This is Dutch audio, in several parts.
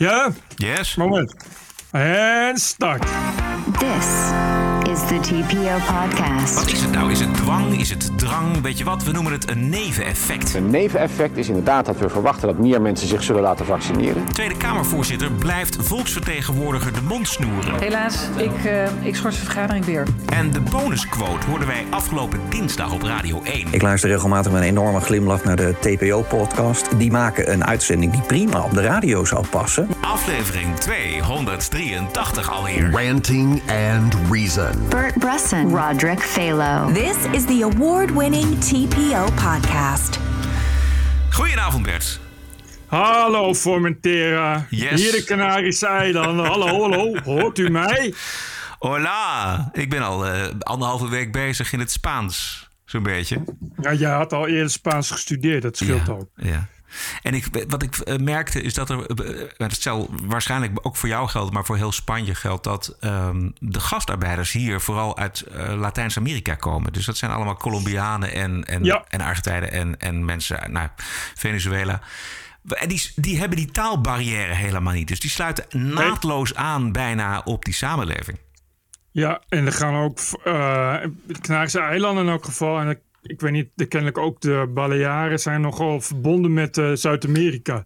Ja, Yes. moment. And start. This is the TPO podcast. Wat is het nou? Is het dwang? Is het drang? Weet je wat? We noemen het een neveneffect. Een neveneffect is inderdaad dat we verwachten dat meer mensen zich zullen laten vaccineren. Tweede Kamervoorzitter blijft volksvertegenwoordiger de mond snoeren. Helaas, ik, eh, ik schors de vergadering weer. En de bonusquote hoorden wij afgelopen dinsdag op Radio 1. Ik luister regelmatig met een enorme glimlach naar de TPO-podcast. Die maken een uitzending die prima op de radio zou passen. Aflevering 283 alweer. Ranting and Reason. Bert Bresson, Roderick Phalo. This is the award winning TPO podcast. Goedenavond Bert. Hallo Formentera. Yes. Hier de Canarische eilanden. Hallo, hallo. Hoort u mij? Hola. Ik ben al eh, anderhalve week bezig in het Spaans. Zo'n beetje. Ja, jij had al eerder Spaans gestudeerd. Dat scheelt ja, ook. Ja. En ik, wat ik eh, merkte is dat er, eh, het zal waarschijnlijk ook voor jou geldt, maar voor heel Spanje geldt dat ehm, de gastarbeiders hier vooral uit eh, Latijns-Amerika komen. Dus dat zijn allemaal Colombianen en, en, Ja. en Argentijnen en, en mensen uit nou, Venezuela. En die, die hebben die taalbarrière helemaal niet. Dus die sluiten naadloos aan bijna op die samenleving. Ja, en er gaan ook eh de Canarische eilanden in elk geval. En ik, weet niet, de, kennelijk ook de Balearen zijn nogal verbonden met eh, Zuid-Amerika.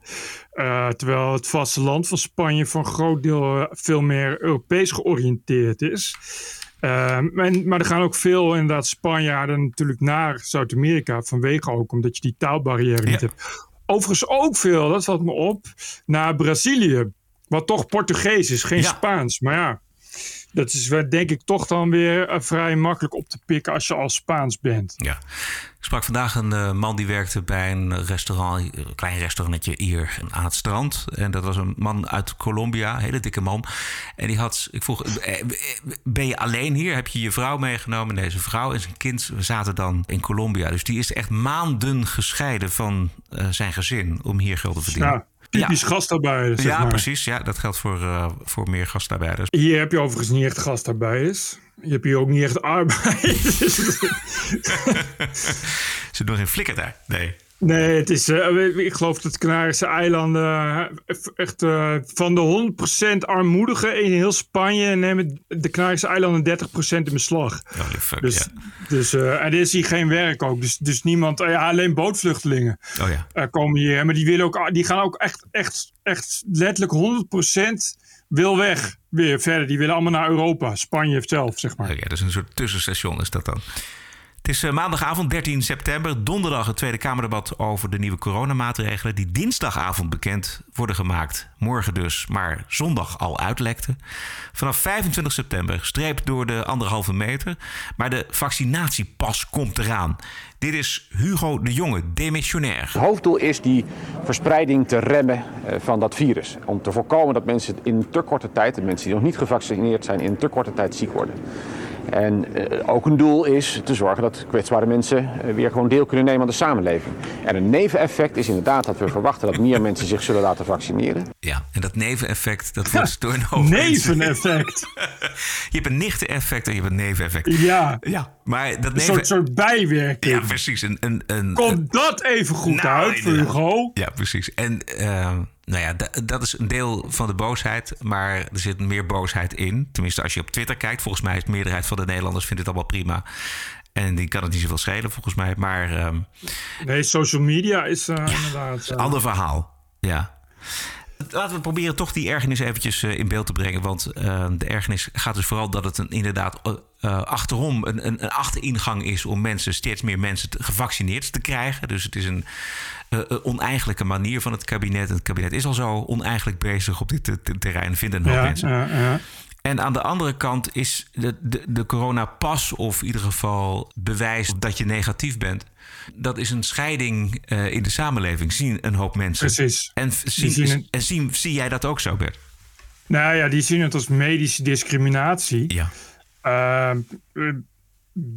Eh, terwijl het vasteland van Spanje voor een groot deel eh, veel meer Europees georiënteerd is. Eh, en, maar er gaan ook veel inderdaad Spanjaarden natuurlijk naar Zuid-Amerika. Vanwege ook omdat je die taalbarrière niet hebt. Overigens ook veel, dat valt me op, naar Brazilië. Wat toch Portugees is, geen Ja. Spaans. Maar ja, dat is denk ik toch dan weer eh, vrij makkelijk op te pikken als je al Spaans bent. Ja. Ik sprak vandaag een eh, man die werkte bij een restaurant, een klein restaurantje hier aan het strand. En dat was een man uit Colombia, een hele dikke man. En die had, ik vroeg, eh, ben je alleen hier? Heb je je vrouw meegenomen? Nee, zijn vrouw en zijn kind zaten dan in Colombia. Dus die is echt maanden gescheiden van zijn gezin om hier geld te verdienen. Ja, typisch gastarbeiders. zeg Ja, maar. precies. Ja, dat geldt voor, eh, voor meer gastarbeiders. Hier heb je overigens niet echt gastarbeiders. Je hebt hier ook niet echt arbeid. Ze doen geen flikker daar. Nee. Nee, het is, eh, ik geloof dat de Canarische eilanden eh, echt eh, van de 100% armoedigen in heel Spanje nemen de Canarische eilanden 30% in beslag. Holy fuck, Dus, ja. dus en er is hier geen werk ook. Dus, dus niemand, ja, alleen bootvluchtelingen Oh ja. komen hier. Maar die, willen ook, die gaan ook echt, echt, echt letterlijk 100% wil weg weer verder. Die willen allemaal naar Europa. Spanje zelf, zeg maar. Oké, dus een soort tussenstation is dat dan. Het is eh, maandagavond 13 september, donderdag het Tweede Kamerdebat over de nieuwe coronamaatregelen die dinsdagavond bekend worden gemaakt. Morgen dus, maar zondag al uitlekte. Vanaf 25 september streep door de anderhalve meter, maar de vaccinatiepas komt eraan. Dit is Hugo de Jonge, demissionair. Het hoofddoel is die verspreiding te remmen eh, van dat virus. Om te voorkomen dat mensen in te korte tijd, de mensen die nog niet gevaccineerd zijn, in te korte tijd ziek worden. En eh, ook een doel is te zorgen dat kwetsbare mensen eh, weer gewoon deel kunnen nemen aan de samenleving. En een neveneffect is inderdaad dat we verwachten dat meer mensen zich zullen laten vaccineren. Ja, en dat neveneffect, dat wordt door een hoop Neveneffect. Je hebt een nichteneffect en je hebt een neveneffect. Ja, Ja, maar dat een neven... soort, soort bijwerking. Ja, precies. Een, een, een, Komt dat even goed Nou, uit. Hugo? Ja, precies. En eh, nou ja, da- dat is een deel van de boosheid. Maar er zit meer boosheid in. Tenminste, als je op Twitter kijkt. Volgens mij is de meerderheid van de Nederlanders vindt het allemaal prima. En die kan het niet zoveel schelen, volgens mij. Maar ehm Nee, social media is eh, inderdaad... eh, ander verhaal. Ja. Laten we proberen toch die ergernis eventjes eh, in beeld te brengen. Want eh, de ergernis gaat dus vooral dat het een, inderdaad eh, achterom een, een, een achteringang is... om mensen, steeds meer mensen te- gevaccineerd te krijgen. Dus het is een eh, oneigenlijke manier van het kabinet. En het kabinet is al zo oneigenlijk bezig op dit te- terrein, vinden een hoop ja, mensen. ja, ja. En aan de andere kant is de, de, de coronapas, of in ieder geval bewijs dat je negatief bent, dat is een scheiding eh, in de samenleving, zien een hoop mensen. Precies. En, zien, zien het- en zien, zie jij dat ook zo, Bert? Nou ja, die zien het als medische discriminatie. Ja. Ehm, eh,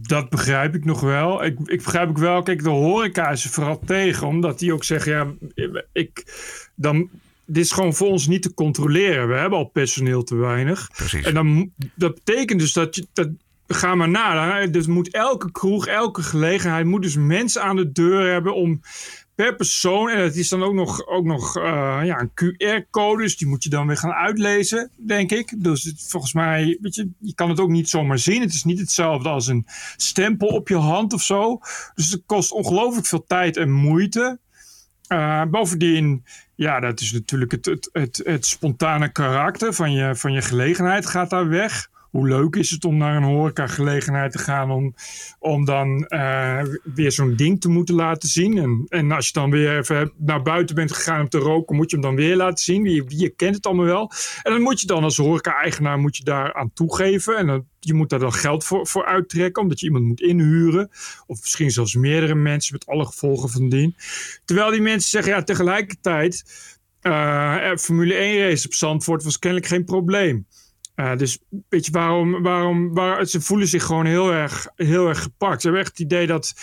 dat begrijp ik nog wel. Ik, ik begrijp ook wel, kijk, de horeca is er vooral tegen, omdat die ook zeggen, ja, ik, dan, dit is gewoon voor ons niet te controleren. We hebben al personeel te weinig. Precies. En dan, dat betekent dus dat je, dat, ga maar na. Dus moet elke kroeg, elke gelegenheid, moet dus mensen aan de deur hebben om per persoon. En het is dan ook nog, ook nog uh, ja, een QR-code. Dus die moet je dan weer gaan uitlezen, denk ik. Dus het, volgens mij, weet je, je kan het ook niet zomaar zien. Het is niet hetzelfde als een stempel op je hand of zo. Dus het kost ongelooflijk veel tijd en moeite. Uh, bovendien, ja, dat is natuurlijk het, het, het, het spontane karakter van je, van je gelegenheid gaat daar weg hoe leuk is het om naar een horecagelegenheid te gaan om, om dan uh, weer zo'n ding te moeten laten zien. En, en als je dan weer even naar buiten bent gegaan om te roken, moet je hem dan weer laten zien. Je, je kent het allemaal wel. En dan moet je dan als horeca-eigenaar moet je daar aan toegeven. En dan, je moet daar dan geld voor, voor uittrekken, omdat je iemand moet inhuren. Of misschien zelfs meerdere mensen met alle gevolgen van dien. Terwijl die mensen zeggen, ja, tegelijkertijd... Uh, Formule 1 race op Zandvoort was kennelijk geen probleem. Dus weet je waarom, waarom waar, ze voelen zich gewoon heel erg, heel erg gepakt. Ze hebben echt het idee dat,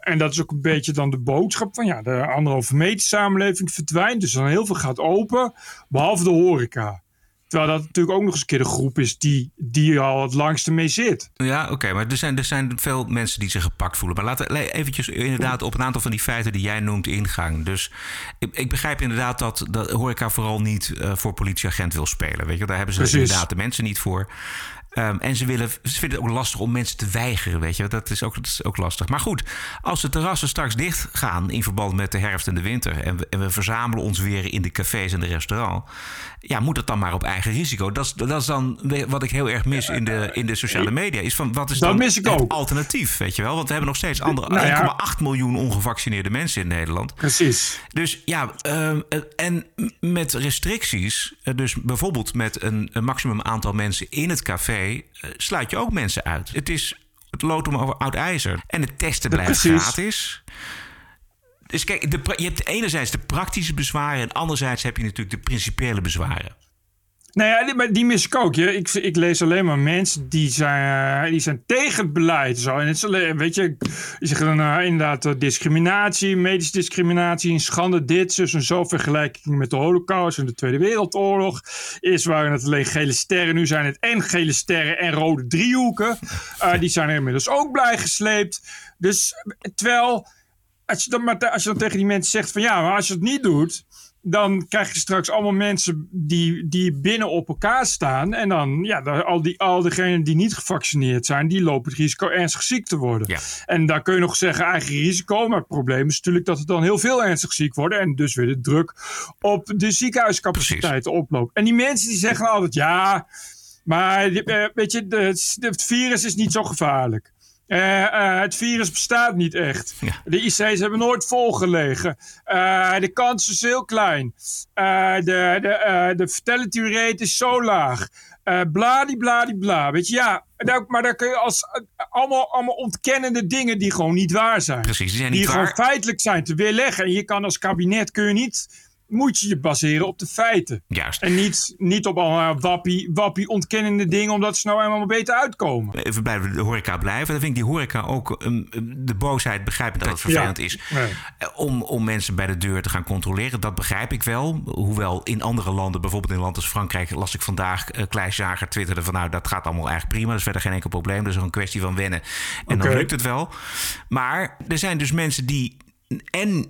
en dat is ook een beetje dan de boodschap van ja, de anderhalve meter samenleving verdwijnt. Dus dan heel veel gaat open, behalve de horeca. Terwijl dat natuurlijk ook nog eens een keer de groep is die, die al het langste mee zit. Ja, oké. maar er zijn, er zijn veel mensen die zich gepakt voelen. Maar laten we eventjes inderdaad op een aantal van die feiten die jij noemt ingaan. Dus ik, ik begrijp inderdaad dat, dat horeca vooral niet uh, voor politieagent wil spelen. Weet je, daar hebben ze Precies. inderdaad de mensen niet voor. Um, en ze, willen, ze vinden het ook lastig om mensen te weigeren, weet je. Dat is, ook, dat is ook lastig. Maar goed, als de terrassen straks dicht gaan in verband met de herfst en de winter... en we, en we verzamelen ons weer in de cafés en de restaurants... ja, moet dat dan maar op eigen risico. Dat is, dat is dan wat ik heel erg mis in de, in de sociale media. Is van, wat is dan mis ik ook. het alternatief, weet je wel? Want we hebben nog steeds andere nou ja. 1,8 miljoen ongevaccineerde mensen in Nederland. Precies. Dus ja, um, en met restricties... dus bijvoorbeeld met een, een maximum aantal mensen in het café uh, sluit je ook mensen uit. Het is het lood over oud ijzer. En het testen blijft gratis. Dus kijk, de, je hebt enerzijds de praktische bezwaren... en anderzijds heb je natuurlijk de principiële bezwaren. Nou ja, die, die mis ik ook. Ik, ik lees alleen maar mensen die zijn, uh, die zijn tegen het beleid. Zo. En het is alleen, weet je, zeggen dan uh, inderdaad uh, discriminatie, medische discriminatie, schande dit, zus en zo, vergelijking met de holocaust en de Tweede Wereldoorlog. Eerst waren het alleen gele sterren, nu zijn het en gele sterren en rode driehoeken. die zijn er inmiddels ook blij gesleept. Dus terwijl, als je, dan, maar, als je dan tegen die mensen zegt van ja, maar als je het niet doet dan krijg je straks allemaal mensen die, die binnen op elkaar staan. En dan, ja, al, die, al diegenen die niet gevaccineerd zijn, die lopen het risico ernstig ziek te worden. Ja. En daar kun je nog zeggen eigen risico. Maar het probleem is natuurlijk dat het dan heel veel ernstig ziek worden. En dus weer de druk op de ziekenhuiscapaciteiten oploopt. En die mensen die zeggen altijd, ja, maar eh, weet je, het virus is niet zo gevaarlijk. Uh, uh, het virus bestaat niet echt. Ja. De IC's hebben nooit volgelegen. Uh, de kans is heel klein. de, de, de fatality rate is zo laag. bladibladibla. Weet je, ja. Daar, maar daar kun je als allemaal, allemaal ontkennende dingen die gewoon niet waar zijn. Precies, die zijn niet die waar. gewoon feitelijk zijn te weerleggen. En je kan als kabinet kun je niet moet je je baseren op de feiten. Juist. En niet, niet op allemaal wappie, wappie ontkennende dingen, omdat ze nou eenmaal beter uitkomen. Even bij de horeca blijven. Dan vind ik die horeca ook um, de boosheid begrijp ik dat het vervelend ja. is. Nee. Om, om mensen bij de deur te gaan controleren. Dat begrijp ik wel. Hoewel in andere landen, bijvoorbeeld in een land als Frankrijk, las ik vandaag uh, Kleis Jager twitterde van nou dat gaat allemaal eigenlijk prima. Dat is verder geen enkel probleem. Dat is een kwestie van wennen. En dan lukt het wel. Maar er zijn dus mensen die en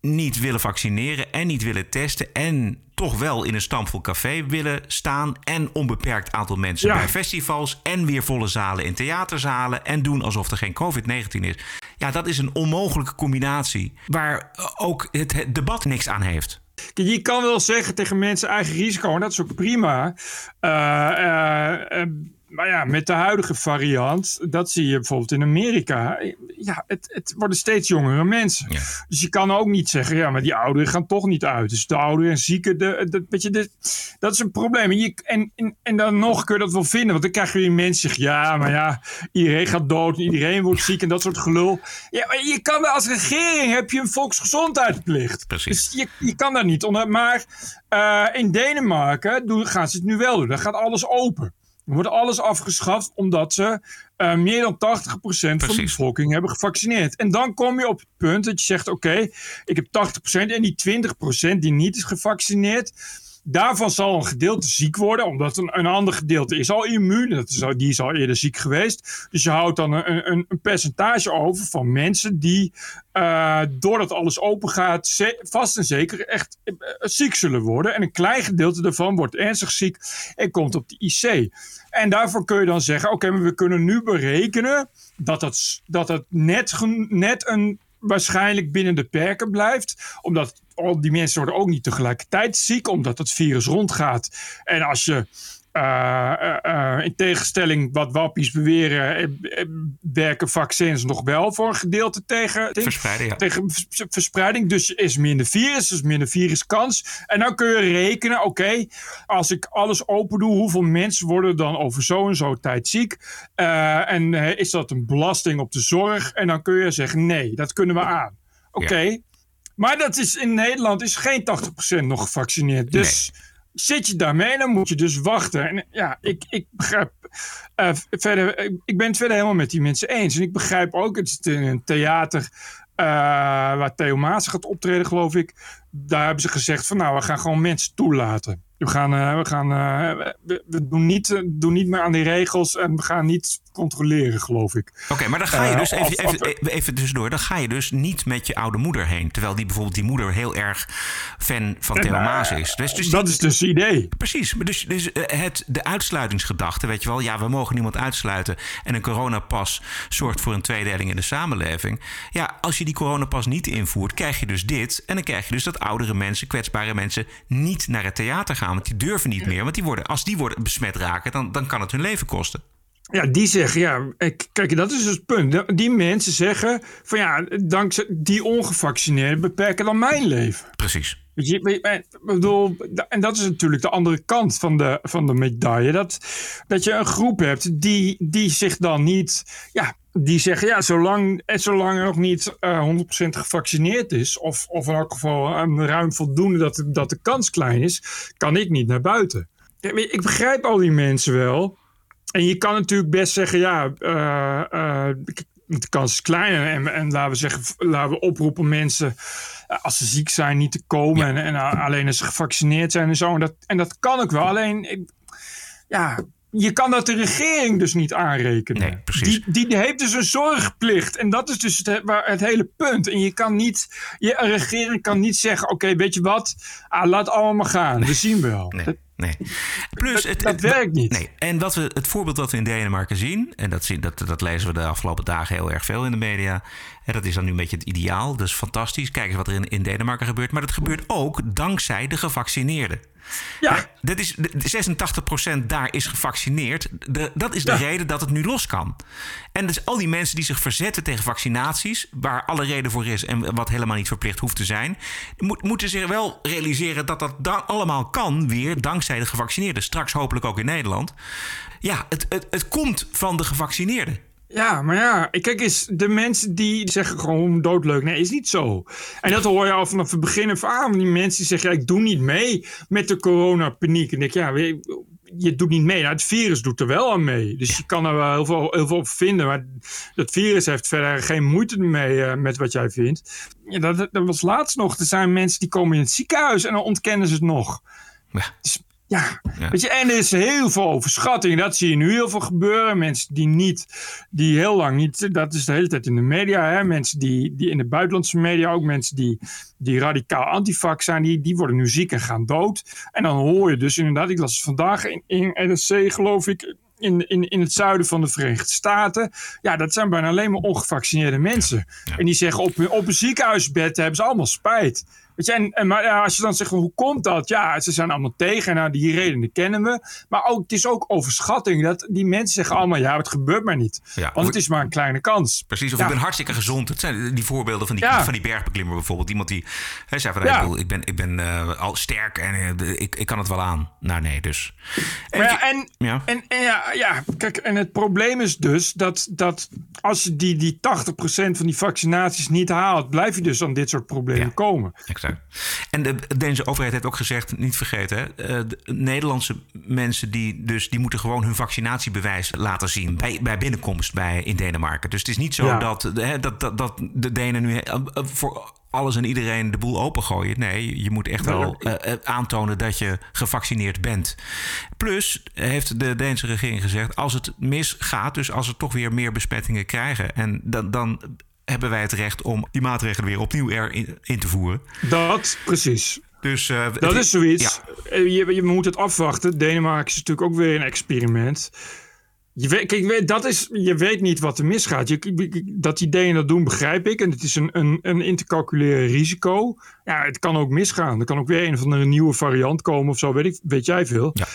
niet willen vaccineren en niet willen testen en toch wel in een stampvol café willen staan en onbeperkt aantal mensen Ja. bij festivals en weer volle zalen in theaterzalen en doen alsof er geen COVID-19 is. Ja, dat is een onmogelijke combinatie waar ook het, het debat niks aan heeft. Je kan wel zeggen tegen mensen eigen risico, en dat is ook prima. Eh, maar ja, met de huidige variant, dat zie je bijvoorbeeld in Amerika. Ja, het, het worden steeds jongere mensen. Ja. Dus je kan ook niet zeggen, ja, maar die ouderen gaan toch niet uit. Dus de ouderen en zieken, de, de, weet je, de, dat is een probleem. En, je, en, en, en dan nog kun je dat wel vinden, want dan krijg je weer mensen zeggen, ja, maar ja, iedereen gaat dood, en iedereen wordt ziek en dat soort gelul. Ja, maar je kan als regering heb je een volksgezondheidsplicht. Precies. Dus je, je kan daar niet onder. Maar eh, in Denemarken doen, gaan ze het nu wel doen. Dan gaat alles open. Er wordt alles afgeschaft omdat ze eh, meer dan 80% van de bevolking hebben gevaccineerd. En dan kom je op het punt dat je zegt: Oké, ik heb 80% en die 20% die niet is gevaccineerd. Daarvan zal een gedeelte ziek worden, omdat een, een ander gedeelte is al immuun. Dat is die is al eerder ziek geweest. Dus je houdt dan een, een, een percentage over van mensen die, uh, doordat alles open gaat, vast en zeker echt uh, ziek zullen worden. En een klein gedeelte daarvan wordt ernstig ziek en komt op de IC. En daarvoor kun je dan zeggen: oké, we kunnen nu berekenen dat het, dat het net, net een waarschijnlijk binnen de perken blijft. Omdat al die mensen worden ook niet tegelijkertijd ziek, omdat het virus rondgaat. En als je uh, in tegenstelling wat wappies beweren, werken vaccins nog wel voor een gedeelte tegen, verspreiding. Ja. tegen verspreiding. Dus is minder virus, dus minder viruskans. En dan kun je rekenen, oké, als ik alles open doe, hoeveel mensen worden dan over zo en zo tijd ziek? en is dat een belasting op de zorg? En dan kun je zeggen, nee, dat kunnen we aan. Oké, maar dat is, in Nederland is geen 80% nog gevaccineerd. Dus zit je daarmee, dan moet je dus wachten. En ja, ik, ik begrijp uh, verder, ik ben het verder helemaal met die mensen eens. En ik begrijp ook, het is een theater uh, waar Theo Maas gaat optreden, geloof ik. Daar hebben ze gezegd van nou, we gaan gewoon mensen toelaten. We gaan, uh, we, gaan we, we, doen, niet, doen niet meer aan die regels en we gaan niet controleren, geloof ik. Oké, maar dan ga je dus, even, even, even, tussendoor, dan ga je dus niet met je oude moeder heen. Terwijl die bijvoorbeeld die moeder heel erg fan van Theo Maas is. Dus, dus dat is dus het idee. Precies, dus, dus het, de uitsluitingsgedachte, weet je wel. Ja, we mogen niemand uitsluiten en een coronapas zorgt voor een tweedeling in de samenleving. Ja, als je die coronapas niet invoert, krijg je dus dit. En dan krijg je dus dat oudere mensen, kwetsbare mensen niet naar het theater gaan. Want die durven niet meer. Want die worden, als die worden besmet raken, dan, dan kan het hun leven kosten. Ja, die zeggen, ja, kijk, dat is dus het punt. Die mensen zeggen van ja, dankzij die ongevaccineerden beperken dan mijn leven. Precies. Je, bedoel, en dat is natuurlijk de andere kant van de, van de medaille. Dat, dat je een groep hebt die, die zich dan niet. Ja, die zeggen ja, zolang, zolang er nog niet uh, 100% gevaccineerd is, of, of in elk geval een ruim voldoende dat, dat de kans klein is, kan ik niet naar buiten. Ik begrijp al die mensen wel. En je kan natuurlijk best zeggen, ja, uh, uh, de kans is klein. En, en laten we zeggen, laten we oproepen mensen eh, als ze ziek zijn niet te komen. En, en, alleen als ze gevaccineerd zijn en zo. En dat, en dat kan ook wel. Alleen, ja, je kan dat de regering dus niet aanrekenen. Nee, precies. Die, die heeft dus een zorgplicht. En dat is dus het, het hele punt. En je kan niet, je regering kan niet zeggen: oké, weet je wat, ah, laat allemaal gaan. We zien wel. Nee. Nee. Plus, het, dat werkt niet. Nee. En wat we, het voorbeeld dat we in Denemarken zien, en dat, zien, dat, dat lezen we de afgelopen dagen heel erg veel in de media. En dat is dan nu een beetje het ideaal. Dus fantastisch. Kijk eens wat er in, in Denemarken gebeurt. Maar dat gebeurt ook dankzij de gevaccineerden. Ja. dat is, 86% daar is gevaccineerd. De, dat is de reden dat het nu los kan. En dus al die mensen die zich verzetten tegen vaccinaties, waar alle reden voor is en wat helemaal niet verplicht hoeft te zijn, moeten zich wel realiseren dat dat dan allemaal kan weer dankzij de gevaccineerden. Straks hopelijk ook in Nederland. Ja, het, het, het komt van de gevaccineerden. Ja, maar ja, kijk eens, de mensen die zeggen gewoon doodleuk. Nee, is niet zo. En dat hoor je al vanaf het begin af aan. Die mensen die zeggen, ja, ik doe niet mee met de coronapaniek. En ik, ja, je doet niet mee. Nou, het virus doet er wel aan mee. Dus je kan er wel heel veel, heel veel op vinden. Maar dat virus heeft verder geen moeite mee uh, met wat jij vindt. Ja, dat, dat was laatst nog. Er zijn mensen die komen in het ziekenhuis en dan ontkennen ze het nog. Ja. Dus ja, Weet je, en er is heel veel overschatting. Dat zie je nu heel veel gebeuren. Mensen die niet, die heel lang niet, dat is de hele tijd in de media. Hè? Mensen die, die in de buitenlandse media, ook mensen die, die radicaal antifax zijn, die, die worden nu ziek en gaan dood. En dan hoor je dus inderdaad, ik las vandaag in, in NRC geloof ik, in, in, in het zuiden van de Verenigde Staten. Ja, dat zijn bijna alleen maar ongevaccineerde mensen. En die zeggen op, op een ziekenhuisbed hebben ze allemaal spijt. Weet je, en, maar als je dan zegt, hoe komt dat? Ja, ze zijn allemaal tegen. Nou, die redenen kennen we. Maar ook, het is ook overschatting. Dat die mensen zeggen allemaal, ja, het gebeurt maar niet. want het is maar een kleine kans. Precies, of ik ben hartstikke gezond. Het zijn die voorbeelden van die, van die bergbeklimmer bijvoorbeeld. Iemand die hij zei van, ik ben, ik ben uh, al sterk en uh, ik, ik kan het wel aan. Nou, nee, dus. En, ja, en, ja. En, en, ja, ja, kijk, en het probleem is dus dat, dat als je die, die 80% van die vaccinaties niet haalt, blijf je dus aan dit soort problemen komen. Exact. En de Deense overheid heeft ook gezegd, niet vergeten, eh, de Nederlandse mensen die, dus, die moeten gewoon hun vaccinatiebewijs laten zien bij, bij binnenkomst bij, in Denemarken. Dus het is niet zo dat, hè, dat, dat, dat de Denen nu eh, voor alles en iedereen de boel opengooien. Nee, je moet echt wel uh, aantonen dat je gevaccineerd bent. Plus heeft de Deense regering gezegd: als het misgaat, dus als we toch weer meer besmettingen krijgen, en dan, dan hebben wij het recht om die maatregelen weer opnieuw erin in te voeren. Dat, precies. Dus, uh, dat is zoiets. Ja. Je, je moet het afwachten. Denemarken is natuurlijk ook weer een experiment. Je weet, kijk, dat is, je weet niet wat er misgaat. Je, dat ideeën dat doen, begrijp ik. En het is een, een, een in te calculeren risico. Ja, het kan ook misgaan. Er kan ook weer een of andere nieuwe variant komen of zo. Weet, ik, weet jij veel. Ja.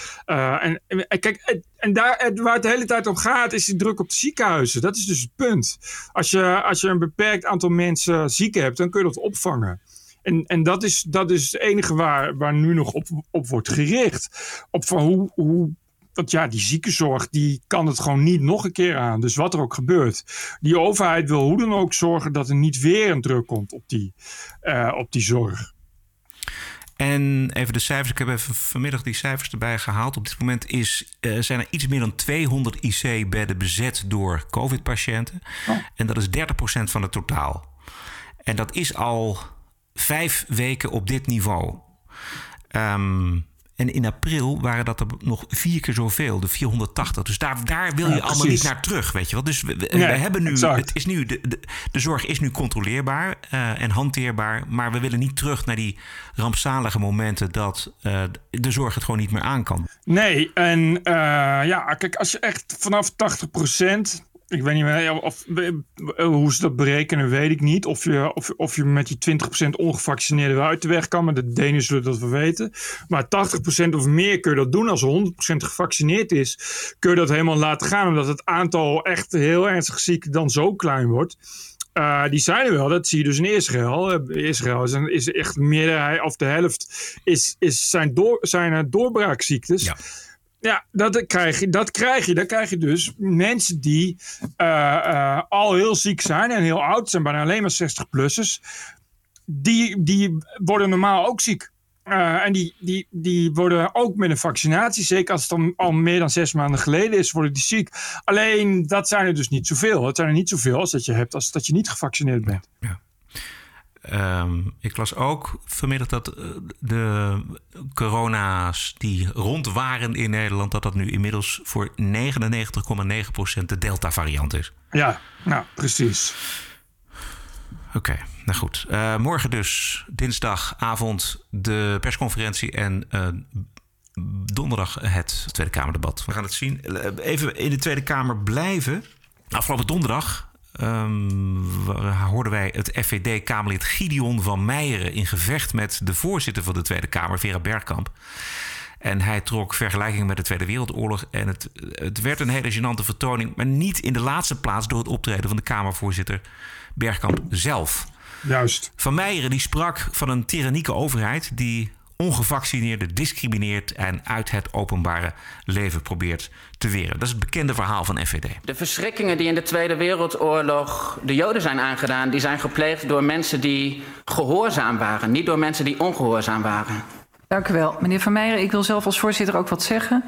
Uh, en, en, kijk, en daar, waar het de hele tijd om gaat, is die druk op de ziekenhuizen. Dat is dus het punt. Als je, als je een beperkt aantal mensen ziek hebt, dan kun je dat opvangen. En, en dat, is, dat is het enige waar, waar nu nog op, op wordt gericht. Op van hoe, hoe want ja, die ziekenzorg die kan het gewoon niet nog een keer aan. Dus wat er ook gebeurt. Die overheid wil hoe dan ook zorgen dat er niet weer een druk komt op die, uh, op die zorg. En even de cijfers. Ik heb even vanmiddag die cijfers erbij gehaald. Op dit moment is, uh, zijn er iets meer dan 200 IC-bedden bezet door COVID-patiënten. Oh. En dat is 30% van het totaal. En dat is al vijf weken op dit niveau. Um, en in april waren dat er nog vier keer zoveel, de 480. Dus daar, daar wil je allemaal niet naar terug, weet je wel. Dus we, we hebben nu, het is nu de, de, de, zorg is nu controleerbaar uh, en hanteerbaar. Maar we willen niet terug naar die rampzalige momenten dat uh, de zorg het gewoon niet meer aan kan. Nee, en uh, ja, kijk, als je echt vanaf 80 procent ik weet niet meer, of, hoe ze dat berekenen, weet ik niet. Of je, of, of je met die 20% ongevaccineerden uit de weg kan. Maar de Denen zullen dat wel weten. Maar 80% of meer kun je dat doen. Als er 100% gevaccineerd is, kun je dat helemaal laten gaan. Omdat het aantal echt heel ernstig zieken dan zo klein wordt. Uh, die zijn er wel, dat zie je dus in Israël. Uh, Israël is, echt meerderheid, of de helft, is, is zijn, door, zijn doorbraakziektes. Ja. Ja, dat krijg, je, dat krijg je. Dan krijg je dus mensen die uh, uh, al heel ziek zijn en heel oud zijn, bijna alleen maar 60-plussers. Die, die worden normaal ook ziek. Uh, en die, die, die worden ook met een vaccinatie, zeker als het dan al meer dan zes maanden geleden is, worden die ziek. Alleen dat zijn er dus niet zoveel. Het zijn er niet zoveel als dat je hebt als dat je niet gevaccineerd bent. Ja. Um, ik las ook vanmiddag dat eh, de corona's die rond waren in Nederland, dat dat nu inmiddels voor 99,9% de Delta-variant is. Ja, nou precies. Oké, okay, nou goed. Uh, morgen dus, dinsdagavond, de persconferentie en uh, donderdag het Tweede Kamerdebat. We gaan het zien. Even in de Tweede Kamer blijven. Afgelopen donderdag Um, hoorden wij het FVD-Kamerlid Gideon van Meijeren in gevecht met de voorzitter van de Tweede Kamer, Vera Bergkamp. En hij trok vergelijkingen met de Tweede Wereldoorlog. En het, het werd een hele gênante vertoning, maar niet in de laatste plaats door het optreden van de Kamervoorzitter Bergkamp zelf. Juist. Van Meijeren die sprak van een tyrannieke overheid die ongevaccineerden discrimineert en uit het openbare leven probeert te weren. Dat is het bekende verhaal van FVD. De verschrikkingen die in de Tweede Wereldoorlog de Joden zijn aangedaan, die zijn gepleegd door mensen die gehoorzaam waren, niet door mensen die ongehoorzaam waren. Dank u wel. Meneer Van Meijeren, ik wil zelf als voorzitter ook wat zeggen.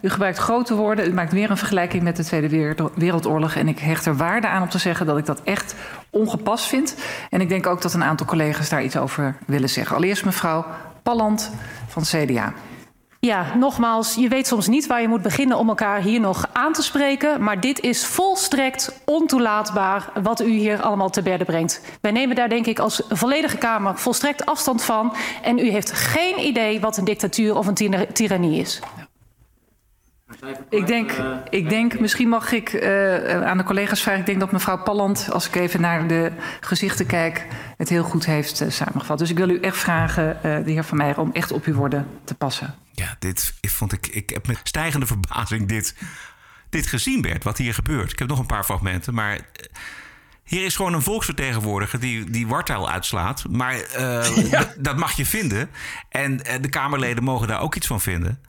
U gebruikt grote woorden. U maakt weer een vergelijking met de Tweede Wereldoorlog. En ik hecht er waarde aan om te zeggen dat ik dat echt ongepast vind. En ik denk ook dat een aantal collega's daar iets over willen zeggen. Allereerst mevrouw Palland van CDA. Ja, nogmaals, je weet soms niet waar je moet beginnen om elkaar hier nog aan te spreken. Maar dit is volstrekt ontoelaatbaar wat u hier allemaal te berden brengt. Wij nemen daar denk ik als volledige Kamer volstrekt afstand van. En u heeft geen idee wat een dictatuur of een tirannie is. Ik denk, ik denk, misschien mag ik uh, aan de collega's vragen. Ik denk dat mevrouw Palland, als ik even naar de gezichten kijk, het heel goed heeft uh, samengevat. Dus ik wil u echt vragen, uh, de heer Van Meijer, om echt op uw woorden te passen. Ja, dit vond ik. Ik heb met stijgende verbazing dit, dit gezien, Bert, wat hier gebeurt. Ik heb nog een paar fragmenten, maar. Hier is gewoon een volksvertegenwoordiger die, die wartaal uitslaat. Maar ja. dat mag je vinden. En de Kamerleden mogen daar ook iets van vinden.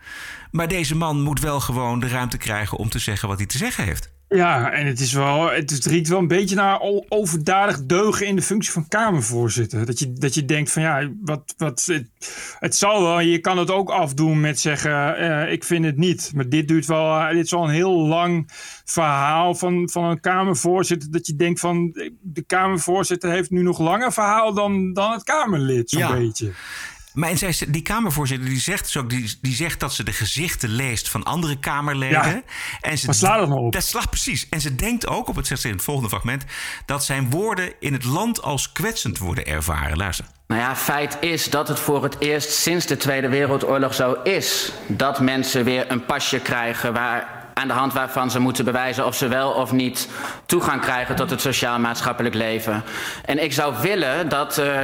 Maar deze man moet wel gewoon de ruimte krijgen om te zeggen wat hij te zeggen heeft. Ja, en het is wel, het, riekt wel een beetje naar overdadig deugen in de functie van Kamervoorzitter. Dat je, dat je denkt van ja, wat, wat, het, het zal wel. Je kan het ook afdoen met zeggen, uh, ik vind het niet. Maar dit duurt wel, uh, dit is wel een heel lang verhaal van, van een Kamervoorzitter. Dat je denkt van, de Kamervoorzitter heeft nu nog langer verhaal dan, dan het Kamerlid, zo'n ja. beetje. Maar en zij, die Kamervoorzitter die zegt dus ook, die, die zegt dat ze de gezichten leest van andere Kamerleden. Ja, en ze, maar sla dat nou op. Dat slaat precies. En ze denkt ook, op het zegt ze in het volgende fragment, dat zijn woorden in het land als kwetsend worden ervaren. Luister. Nou ja, feit is dat het voor het eerst sinds de Tweede Wereldoorlog zo is dat mensen weer een pasje krijgen waar aan de hand waarvan ze moeten bewijzen of ze wel of niet toegang krijgen tot het sociaal-maatschappelijk leven. En ik zou willen dat uh,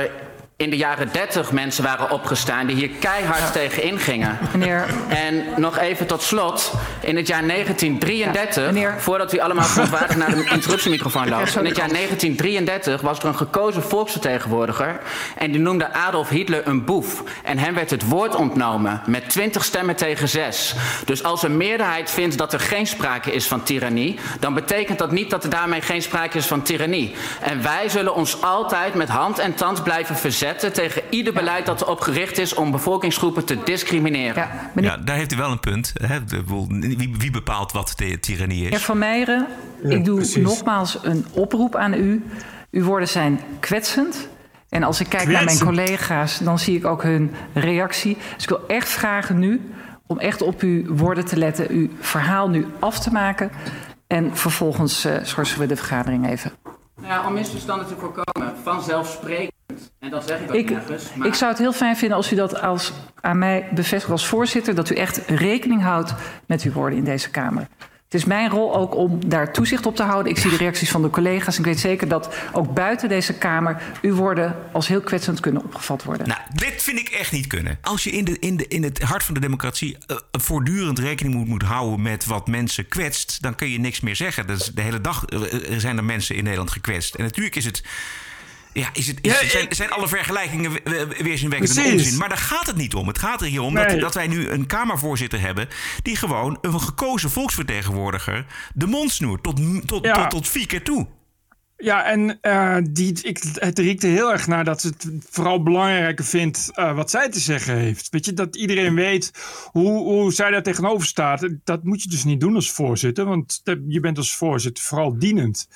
in de jaren 30 mensen waren opgestaan die hier keihard ja. tegen ingingen. Meneer. En nog even tot slot, in het jaar 1933, ja, voordat u allemaal verontwaardigd naar de interruptiemicrofoon loopt, in het jaar 1933 was er een gekozen volksvertegenwoordiger en die noemde Adolf Hitler een boef. En hem werd het woord ontnomen met 20 stemmen tegen 6. Dus als een meerderheid vindt dat er geen sprake is van tirannie, dan betekent dat niet dat er daarmee geen sprake is van tirannie. En wij zullen ons altijd met hand en tand blijven verzetten tegen ieder beleid dat erop gericht is om bevolkingsgroepen te discrimineren. Ja, ja daar heeft u wel een punt. Hè? Wie, wie, bepaalt wat de tirannie is? Heer Van Meijeren, ik doe precies. nogmaals een oproep aan u. Uw woorden zijn kwetsend. En als ik kijk kwetsend. naar mijn collega's, dan zie ik ook hun reactie. Dus ik wil echt vragen nu om echt op uw woorden te letten, uw verhaal nu af te maken. En vervolgens uh, schorsen we de vergadering even. Nou ja, om misverstanden te voorkomen, vanzelfsprekend en dat zeg ik ook ik, nergens. Maar... Ik zou het heel fijn vinden als u dat als, aan mij bevestigt als voorzitter... dat u echt rekening houdt met uw woorden in deze Kamer. Het is mijn rol ook om daar toezicht op te houden. Ik zie de reacties van de collega's. En ik weet zeker dat ook buiten deze Kamer uw woorden als heel kwetsend kunnen opgevat worden. Nou, dit vind ik echt niet kunnen. Als je in, de, in, de, in het hart van de democratie uh, voortdurend rekening moet, moet houden met wat mensen kwetst, dan kun je niks meer zeggen. Dus de hele dag uh, zijn er mensen in Nederland gekwetst. En natuurlijk is het ja, is het, is, ja, zijn, zijn, alle vergelijkingen weerzinwekkend en onzin. Maar daar gaat het niet om. Het gaat er hier om nee. dat, dat, wij nu een Kamervoorzitter hebben... die gewoon een gekozen volksvertegenwoordiger de mond snoert. Tot, tot, ja. tot, tot vier keer toe. Ja, en uh, die, ik, het riekte heel erg naar dat ze het vooral belangrijker vindt uh, wat zij te zeggen heeft. Weet je, dat iedereen weet hoe, hoe zij daar tegenover staat. Dat moet je dus niet doen als voorzitter, want je bent als voorzitter vooral dienend.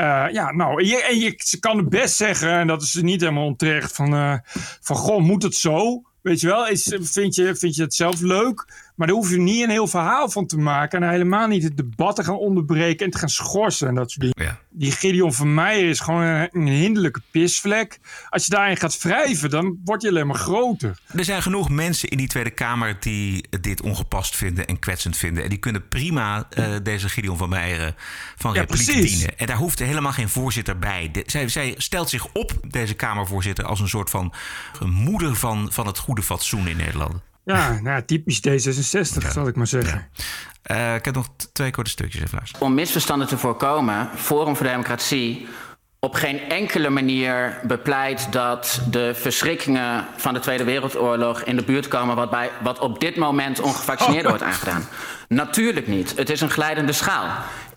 Uh, ja, nou, je, en je, kan het best zeggen, en dat is niet helemaal onterecht, van, uh, van goh, moet het zo? Weet je wel, is, vind, je, vind je het zelf leuk? Maar daar hoef je niet een heel verhaal van te maken. En helemaal niet het debat te gaan onderbreken en te gaan schorsen en dat soort dingen. Ja. Die Gideon van Meijer is gewoon een, een, hinderlijke pisvlek. Als je daarin gaat wrijven, dan word je alleen maar groter. Er zijn genoeg mensen in die Tweede Kamer die dit ongepast vinden en kwetsend vinden. En die kunnen prima uh, deze Gideon van Meijer van ja, repliek dienen. En daar hoeft helemaal geen voorzitter bij. De, zij, zij, stelt zich op, deze Kamervoorzitter, als een soort van moeder van, van het goede fatsoen in Nederland. Ja, nou, typisch D66, ja. zal ik maar zeggen. Ja. Uh, ik heb nog twee korte stukjes even luisteren. Om misverstanden te voorkomen, Forum voor Democratie op geen enkele manier bepleit dat de verschrikkingen van de Tweede Wereldoorlog in de buurt komen wat, bij, wat op dit moment ongevaccineerden wordt aangedaan. Natuurlijk niet. Het is een glijdende schaal.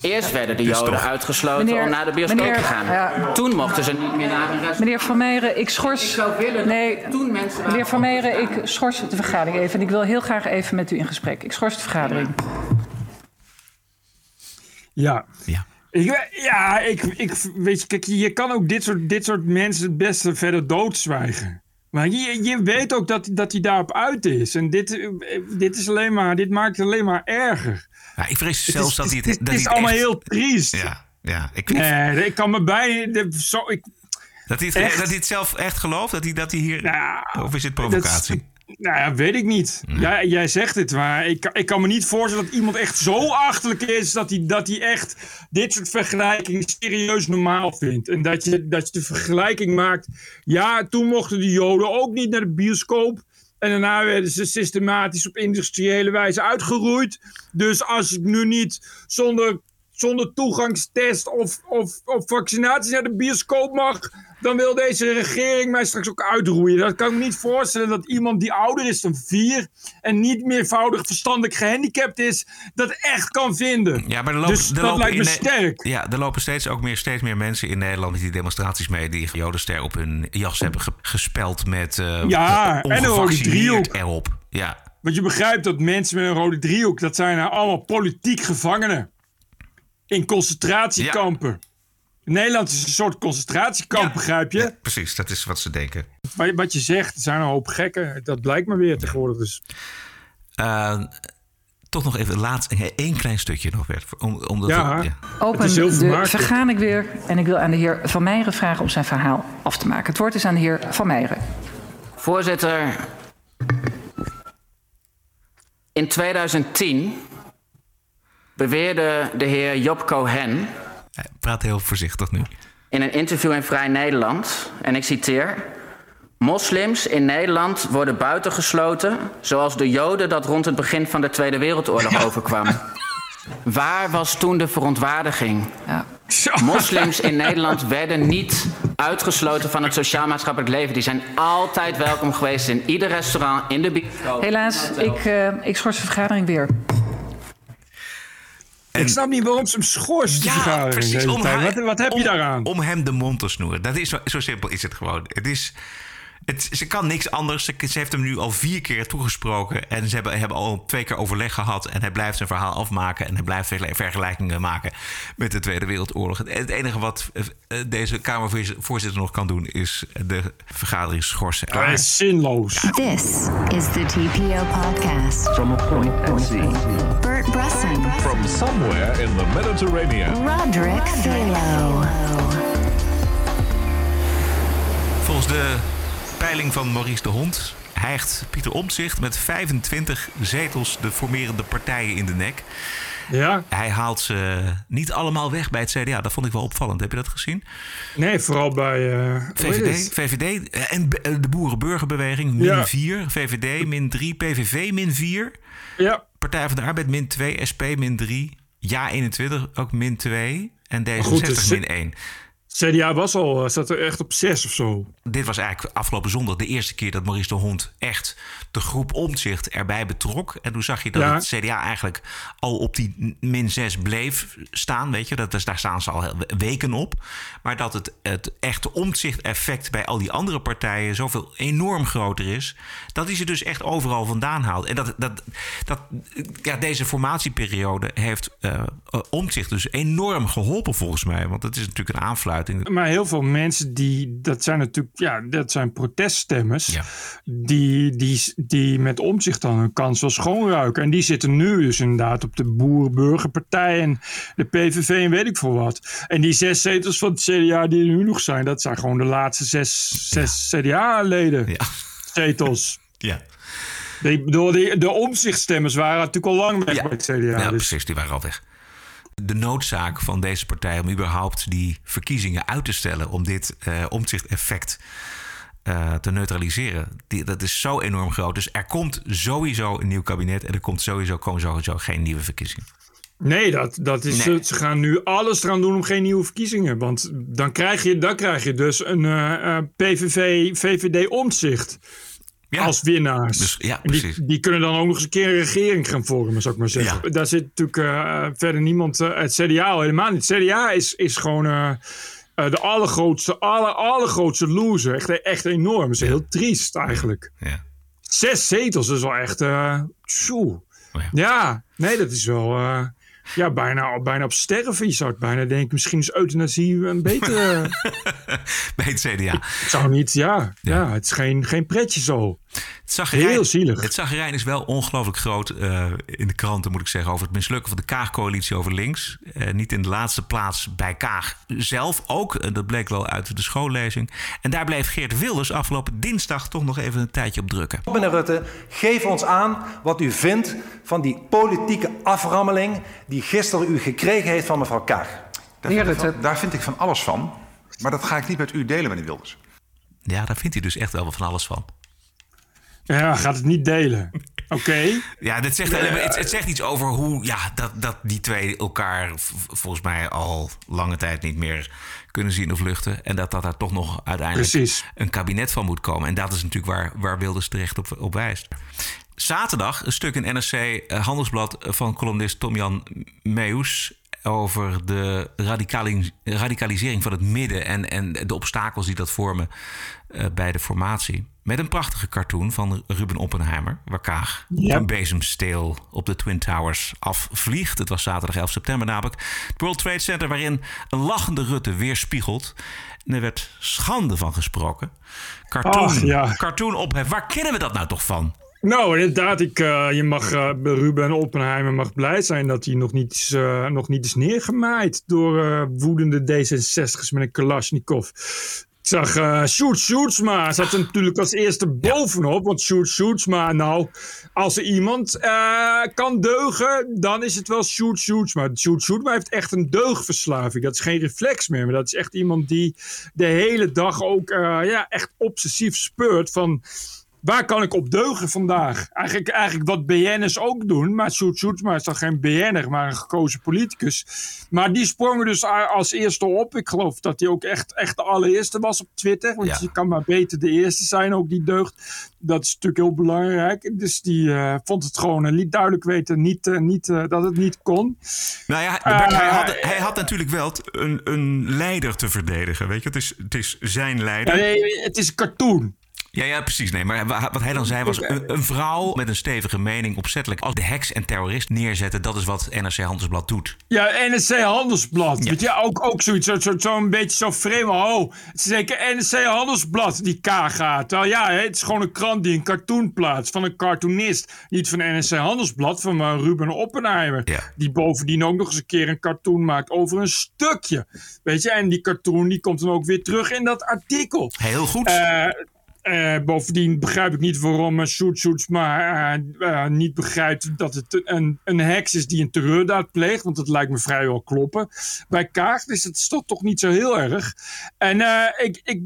Eerst werden de Joden uitgesloten meneer, om naar de bioscoop meneer, te gaan. Ja. Toen mochten ze niet meer naar een restaurant. Meneer Van Meijeren, ik schors... Ik zou willen nee, toen mensen Meneer Van Meijeren, ik schors de vergadering even. En ik wil heel graag even met u in gesprek. Ik schors de vergadering. Ja. ja. Ik, ja, ik, ik, weet je, kijk, je kan ook dit soort, dit soort mensen het beste verder doodzwijgen. Maar je, je weet ook dat, dat hij daarop uit is. En dit, dit, is alleen maar, dit maakt het alleen maar erger. Ja, ik vrees zelfs is, dat hij het. Het, het is allemaal echt... heel triest. Ja, ja. Ik, nee, ik kan me bij. Zo, ik, dat, hij het, dat hij het zelf echt gelooft? Dat hij, dat hij hier. Nou, of is het provocatie? Nou ja, weet ik niet. Ja, jij zegt het, maar ik, ik kan me niet voorstellen dat iemand echt zo achterlijk is dat hij, dat hij echt dit soort vergelijkingen serieus normaal vindt. En dat je, dat je de vergelijking maakt. Ja, toen mochten de Joden ook niet naar de bioscoop. En daarna werden ze systematisch op industriële wijze uitgeroeid. Dus als ik nu niet zonder zonder toegangstest of, of, of vaccinatie naar de bioscoop mag, dan wil deze regering mij straks ook uitroeien. Dat kan ik me niet voorstellen dat iemand die ouder is dan vier en niet meervoudig verstandelijk gehandicapt is, dat echt kan vinden. Ja, maar er lopen, dus er dat lopen lijkt me sterk. Ja, er lopen steeds ook meer, steeds meer mensen in Nederland die demonstraties mee die Jodenster op hun jas hebben ge- gespeld met eh Ja, en een rode driehoek. erop. Ja, Want je begrijpt dat mensen met een rode driehoek, dat zijn nou allemaal politiek gevangenen. In concentratiekampen. Nederland is een soort concentratiekamp, begrijp je? precies. Dat is wat ze denken. Maar wat je zegt, er zijn een hoop gekken. Dat blijkt me weer tegenwoordig. Dus. Eh, toch nog even laatst, één klein stukje nog werd. Om, omdat Ja. we- Open de vergaan ik weer. En ik wil aan de heer Van Meijeren vragen om zijn verhaal af te maken. Het woord is aan de heer Van Meijeren. Voorzitter, in 2010 beweerde de heer Job Cohen Hij praat heel voorzichtig nu. in een interview in Vrij Nederland, en ik citeer: Moslims in Nederland worden buitengesloten, zoals de Joden dat rond het begin van de Tweede Wereldoorlog overkwam. Waar was toen de verontwaardiging? Ja. Moslims in Nederland werden niet uitgesloten van het sociaal-maatschappelijk leven. Die zijn altijd welkom geweest in ieder restaurant, in de bioscoop. Helaas, ik, eh, ik schors de vergadering weer. Ik snap niet waarom ze hem schorst, hele tijd. haar- Wat, wat heb je om- daaraan? Om hem de mond te snoeren. Dat is zo, zo simpel is het gewoon. Het is, het, ze kan niks anders. Ze, ze heeft hem nu al vier keer toegesproken. En ze hebben, hebben al twee keer overleg gehad. En hij blijft zijn verhaal afmaken. En hij blijft vergel- vergelijkingen maken met de Tweede Wereldoorlog. Het, het enige wat eh, eh, deze Kamervoorzitter nog kan doen... is de vergadering schorsen. Dat is zinloos. This is the TPO podcast. From a point at sea. Bresson, From somewhere in the Mediterranean. Roderick. Volgens de peiling van Maurice de Hond hijgt Pieter Omtzigt met 25 zetels de formerende partijen in de nek. Ja? Hij haalt ze niet allemaal weg bij het CDA. Dat vond ik wel opvallend. Heb je dat gezien? Nee, vooral bij... eh, heet VVD? VVD en eh, de Boerenburgerbeweging min Ja. 4. VVD min 3. PVV min 4. Ja. Partij van de Arbeid min 2. SP min 3. Ja 21 ook min 2. En D66 goed, dus- min 1. CDA was al, eh, zat er echt op zes of zo. Dit was eigenlijk afgelopen zondag de eerste keer dat Maurice de Hond echt de groep Omtzigt erbij betrok. En toen zag je dat Ja. het CDA eigenlijk al op die min 6 bleef staan. Weet je, dat, is, daar staan ze al weken op. Maar dat het, het echte Omtzigt-effect bij al die andere partijen zoveel enorm groter is. Dat hij ze dus echt overal vandaan haalt. En dat, dat, dat, ja, deze formatieperiode heeft eh Omtzigt dus enorm geholpen volgens mij. Want het is natuurlijk een Maar heel veel mensen die, dat zijn natuurlijk, ja, dat zijn proteststemmers. Die, die, die met omzicht dan hun kans wel schoonruiken. En die zitten nu dus inderdaad op de Boer-Burgerpartij en de PVV en weet ik veel wat. En die zes zetels van het CDA die er nu nog zijn, dat zijn gewoon de laatste zes, zes CDA-leden. Zetels. Ja. Ik bedoel, die, de omzichtstemmers waren natuurlijk al lang weg bij het CDA. Ja, dus- precies, die waren al weg. De noodzaak van deze partij om überhaupt die verkiezingen uit te stellen, om dit eh omzicht-effect eh, te neutraliseren, die, dat is zo enorm groot. Dus er komt sowieso een nieuw kabinet en er komt sowieso, komen sowieso geen nieuwe verkiezingen. Nee, dat, dat is, Nee. ze gaan nu alles eraan doen om geen nieuwe verkiezingen. Want dan krijg je, dan krijg je dus een eh, eh, Als winnaars. Dus, ja, die, kunnen dan ook nog eens een keer een regering gaan vormen, zou ik maar zeggen. Daar zit natuurlijk eh, verder niemand uh, het CDA al helemaal niet. Het CDA is, is gewoon uh, uh, de allergrootste, aller, allergrootste loser. Echt, echt enorm. Dat is heel triest eigenlijk. Ja. Zes zetels is wel echt... Tjoe. Ja. nee, dat is wel... Ja, bijna, bijna op sterven. Je zou het bijna denken, misschien is euthanasie een betere... Bij het CDA. Ik zou niet, ja. Ja, ja het is geen, geen pretje zo. Het zagrijn, Heel zielig. Het zagrijn is wel ongelooflijk groot uh, in de kranten, moet ik zeggen, over het mislukken van de Kaag-coalitie over links. Uh, niet in de laatste plaats bij Kaag zelf ook. En dat bleek wel uit de schoollezing. En daar bleef Geert Wilders afgelopen dinsdag toch nog even een tijdje op drukken. Meneer Rutte, geef ons aan wat u vindt van die politieke aframmeling die gisteren u gekregen heeft van mevrouw Kaag. Daar vind, ik van, daar vind ik van alles van. Maar dat ga ik niet met u delen, meneer Wilders. Ja, daar vindt hij dus echt wel van alles van. Ja, gaat het niet delen. Oké. Ja, dit zegt, het, het zegt iets over hoe ja, dat, dat die twee elkaar volgens mij al lange tijd niet meer kunnen zien of luchten. En dat, dat daar toch nog uiteindelijk Precies. een kabinet van moet komen. En dat is natuurlijk waar, waar Wilders terecht op, op wijst. Zaterdag een stuk in NRC eh, Handelsblad van columnist Tom-Jan Meus over de radicali- radicalisering van het midden en, en de obstakels die dat vormen eh, bij de formatie. Met een prachtige cartoon van Ruben Oppenheimer, waar Kaag Ja. een bezemsteel op de Twin Towers afvliegt. Het was zaterdag 11 september namelijk. Het World Trade Center waarin een lachende Rutte weerspiegelt. En er werd schande van gesproken. Cartoon, Ach, ja. cartoon ophef. Waar kennen we dat nou toch van? Nou, inderdaad, ik, eh, je mag, eh, Ruben Oppenheimer mag blij zijn dat hij nog niet is, eh, nog niet is neergemaaid door woedende D66'ers met een Kalashnikov. Ik zag uh, Sjoerd Sjoerdsma zat er natuurlijk als eerste bovenop. Want Sjoerd Sjoerdsma, nou, als er iemand eh, kan deugen, dan is het wel Sjoerd Sjoerdsma. Sjoerd Sjoerdsma heeft echt een deugverslaving. Dat is geen reflex meer, maar dat is echt iemand die de hele dag ook eh, ja, echt obsessief speurt van... Waar kan ik op deugen vandaag? Eigenlijk, eigenlijk wat BN'ers ook doen. Maar Sjoerd Sjoerdsma is dan geen BN'er, maar een gekozen politicus. Maar die sprongen dus als eerste op. Ik geloof dat hij ook echt, echt de allereerste was op Twitter. Want Ja. je kan maar beter de eerste zijn, ook die deugd. Dat is natuurlijk heel belangrijk. Dus die eh, vond het gewoon, en liet duidelijk weten niet, eh, niet, eh, dat het niet kon. Nou ja, Eh, hij, had, hij had natuurlijk wel een, een leider te verdedigen. Weet je, het is, het is zijn leider. Ja, nee, het is een cartoon. Ja, ja, precies. Nee, maar wa- wat hij dan zei was... Een, een vrouw met een stevige mening opzettelijk... als de heks en terrorist neerzetten... dat is wat NRC Handelsblad doet. Ja, NSC Handelsblad. Weet je, ook, ook zoiets, zo'n zo, zo een beetje zo vreemd. Oh, het is zeker NSC Handelsblad die K gaat. Ja, het is gewoon een krant die een cartoon plaatst van een cartoonist. Niet van NSC Handelsblad, van eh, Ruben Oppenheimer. Die bovendien ook nog eens een keer een cartoon maakt over een stukje. Weet je, en die cartoon die komt dan ook weer terug in dat artikel. Heel goed. Eh, eh, bovendien begrijp ik niet waarom Sjoerd Sjoerdsma eh, eh, niet begrijpt dat het een, een heks is die een terreurdaad pleegt. Want dat lijkt me vrijwel kloppen. Bij Kaag is het toch, toch niet zo heel erg. En ik, ik,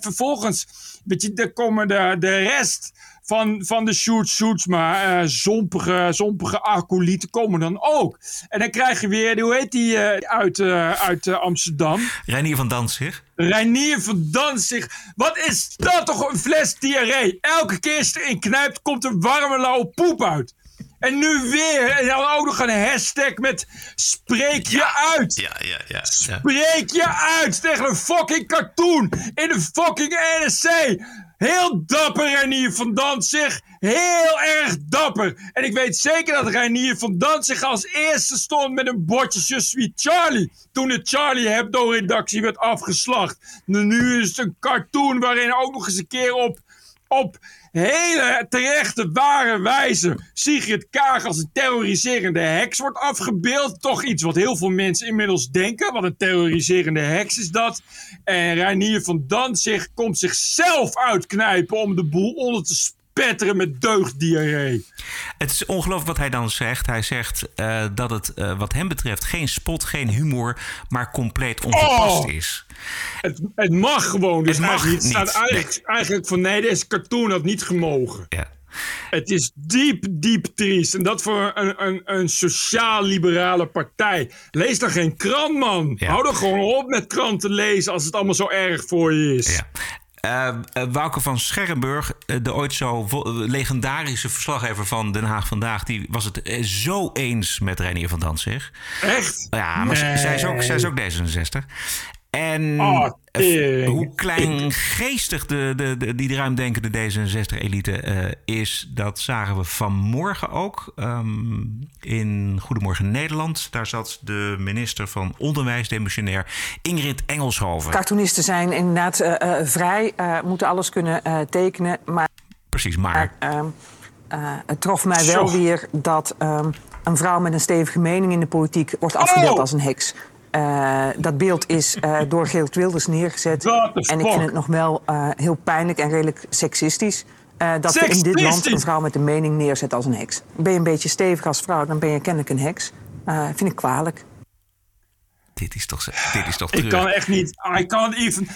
vervolgens, weet je, er komen de, de rest van, van de Sjoerd Sjoerdsma, eh zompige, zompige acolyten komen dan ook. En dan krijg je weer, hoe heet die eh, uit, eh, uit Amsterdam? Reinier van Danzig. Reinier van Danzig. Wat is dat toch een fles diarree? Elke keer als je erin knijpt, komt er warme lauwe poep uit. En nu weer. En dan ook nog een hashtag met spreek je uit. Ja, ja, ja. Spreek je uit tegen een fucking cartoon in de fucking NSC. Heel dapper Reinier van Danzig. Heel erg dapper. En ik weet zeker dat Reinier van Danzig als eerste stond met een bordje Je suis Charlie. Toen de Charlie Hebdo-redactie werd afgeslacht. Nu is het een cartoon waarin ook nog eens een keer op op hele terechte, ware wijze Sigrid Kaag als een terroriserende heks wordt afgebeeld. Toch iets wat heel veel mensen inmiddels denken. Wat een terroriserende heks is dat. En Reinier van Danzig komt zichzelf uitknijpen om de boel onder te spetteren met deugddiarree. Het is ongelooflijk wat hij dan zegt. Hij zegt uh, dat het uh, wat hem betreft geen spot, geen humor, maar compleet ongepast Oh! is. Het, het mag gewoon. Dus Het mag het staat niet, eigenlijk, eigenlijk van nee, deze cartoon had niet gemogen. Ja. Het is diep, diep triest. En dat voor een, een, een sociaal-liberale partij. Lees dan geen krant, man. Hou er gewoon op met kranten lezen als het allemaal zo erg voor je is. Ja. Uh, Wouke van Scherrenburg, uh, de ooit zo legendarische verslaggever van Den Haag Vandaag... die was het eh, zo eens met Reinier van Danzig. Echt? Ja, maar nee. zij, is ook, zij is ook D66. En oh, hoe kleingeestig de, de, de, die ruimdenkende D66-elite uh, is, dat zagen we vanmorgen ook um, in Goedemorgen Nederland. Daar zat de minister van Onderwijs, demissionair Ingrid Engelshoven. Cartoonisten zijn inderdaad uh, uh, vrij, moeten alles kunnen tekenen. Maar, Precies, maar. het trof mij wel Zo. weer dat um, een vrouw met een stevige mening in de politiek wordt afgebeeld Oh! als een heks. Uh, dat beeld is uh, door Geert Wilders neergezet. En ik vind het nog wel uh, heel pijnlijk en redelijk seksistisch. dat we in dit land een vrouw met een mening neerzet als een heks. Ben je een beetje stevig als vrouw, dan ben je kennelijk een heks. vind ik kwalijk. Dit is toch, dit is toch Ik kan echt niet. I can't even.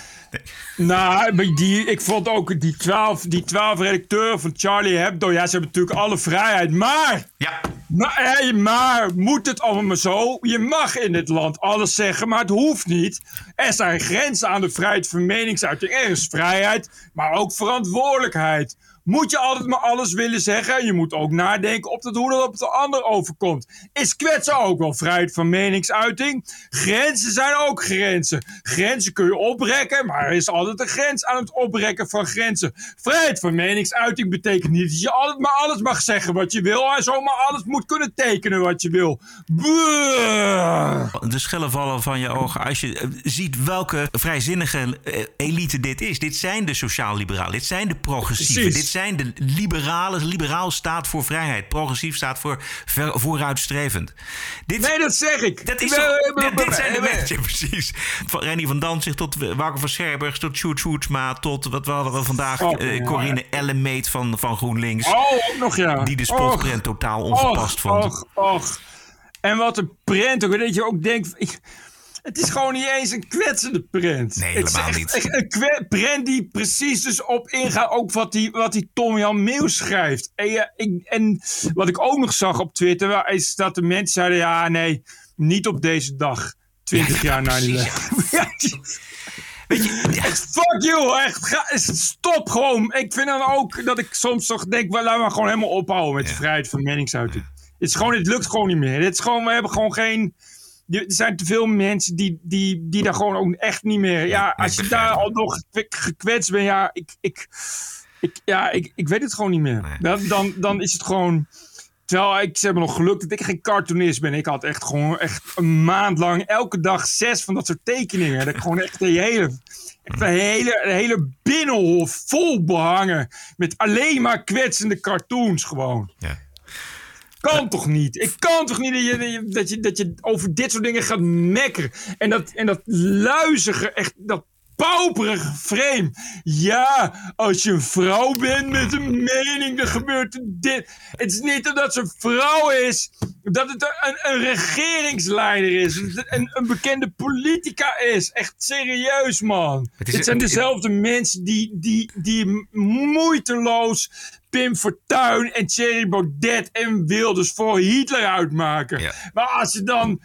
Nou, maar die, ik vond ook die twaalf, die twaalf redacteuren van Charlie Hebdo. Ja, ze hebben natuurlijk alle vrijheid. Maar. Ja. Maar, hey, maar moet het allemaal maar zo? Je mag in dit land alles zeggen, maar het hoeft niet. Er zijn grenzen aan de vrijheid van meningsuiting. Er is vrijheid, maar ook verantwoordelijkheid. Moet je altijd maar alles willen zeggen? Je moet ook nadenken op dat hoe dat op de ander overkomt. Is kwetsen ook wel vrijheid van meningsuiting? Grenzen zijn ook grenzen. Grenzen kun je oprekken, maar er is altijd een grens aan het oprekken van grenzen. Vrijheid van meningsuiting betekent niet dat je altijd maar alles mag zeggen wat je wil en zomaar alles moet kunnen tekenen wat je wil. De schellen vallen van je ogen als je eh, ziet welke vrijzinnige eh, elite dit is. Dit zijn de sociaal-liberalen, dit zijn de progressieven, dit zijn de liberalen. Liberaal staat voor vrijheid, progressief staat voor ver- vooruitstrevend. Dit, Nee, dat zeg ik. Dat is Nee, zo, nee, dit, dit zijn de mensen, precies. Van Renny van Danzig tot Wouter van Scherbergs, tot Sjoerd Sjoerdsma, tot wat we hadden we vandaag, Oh, eh, ja. Corine Ellemeet van, van GroenLinks. Oh, ook nog ja. Die de spotprint totaal ongepast och, vond. Och, och. En wat een prent ook. Dat je ook denkt... ik- het is gewoon niet eens een kwetsende print. Nee, Het is helemaal echt- niet. echt een print die precies dus op ingaat. Ook wat die, wat die Tom-Jan Meeuws schrijft. En, ja, ik, en wat ik ook nog zag op Twitter... is dat de mensen zeiden... Ja, nee, niet op deze dag. 20 jaar na die Ja, die- Echt, fuck you, echt. Ga, stop gewoon. Ik vind dan ook dat ik soms toch denk, well, laten we gewoon helemaal ophouden met de vrijheid van meningsuiting. Het, is gewoon, het lukt gewoon niet meer. Het is gewoon, we hebben gewoon geen... Er zijn te veel mensen die, die, die daar gewoon ook echt niet meer... Ja, als je daar al nog gekwetst bent, ja, ik, ik, ik, ja, ik, ik weet het gewoon niet meer. Dan, dan, dan is het gewoon... Terwijl ik, ze hebben nog geluk dat ik geen cartoonist ben. Ik had echt gewoon echt een maand lang elke dag zes van dat soort tekeningen. Dat ik gewoon echt de hele, echt de hele, hele binnenhof vol behangen. Met alleen maar kwetsende cartoons gewoon. Ja. Kan toch niet? Ik kan toch niet dat je, dat je, dat je over dit soort dingen gaat mekkeren. En dat, en dat luizige, echt dat pauperige frame. Ja, als je een vrouw bent met een mening, dan gebeurt dit. Het is niet omdat ze een vrouw is, dat het een, een regeringsleider is. Een, een bekende politica is. Echt serieus, man. Het is- zijn dezelfde mensen die, die, die moeiteloos Pim Fortuyn en Thierry Baudet en Wilders voor Hitler uitmaken. Maar als je dan...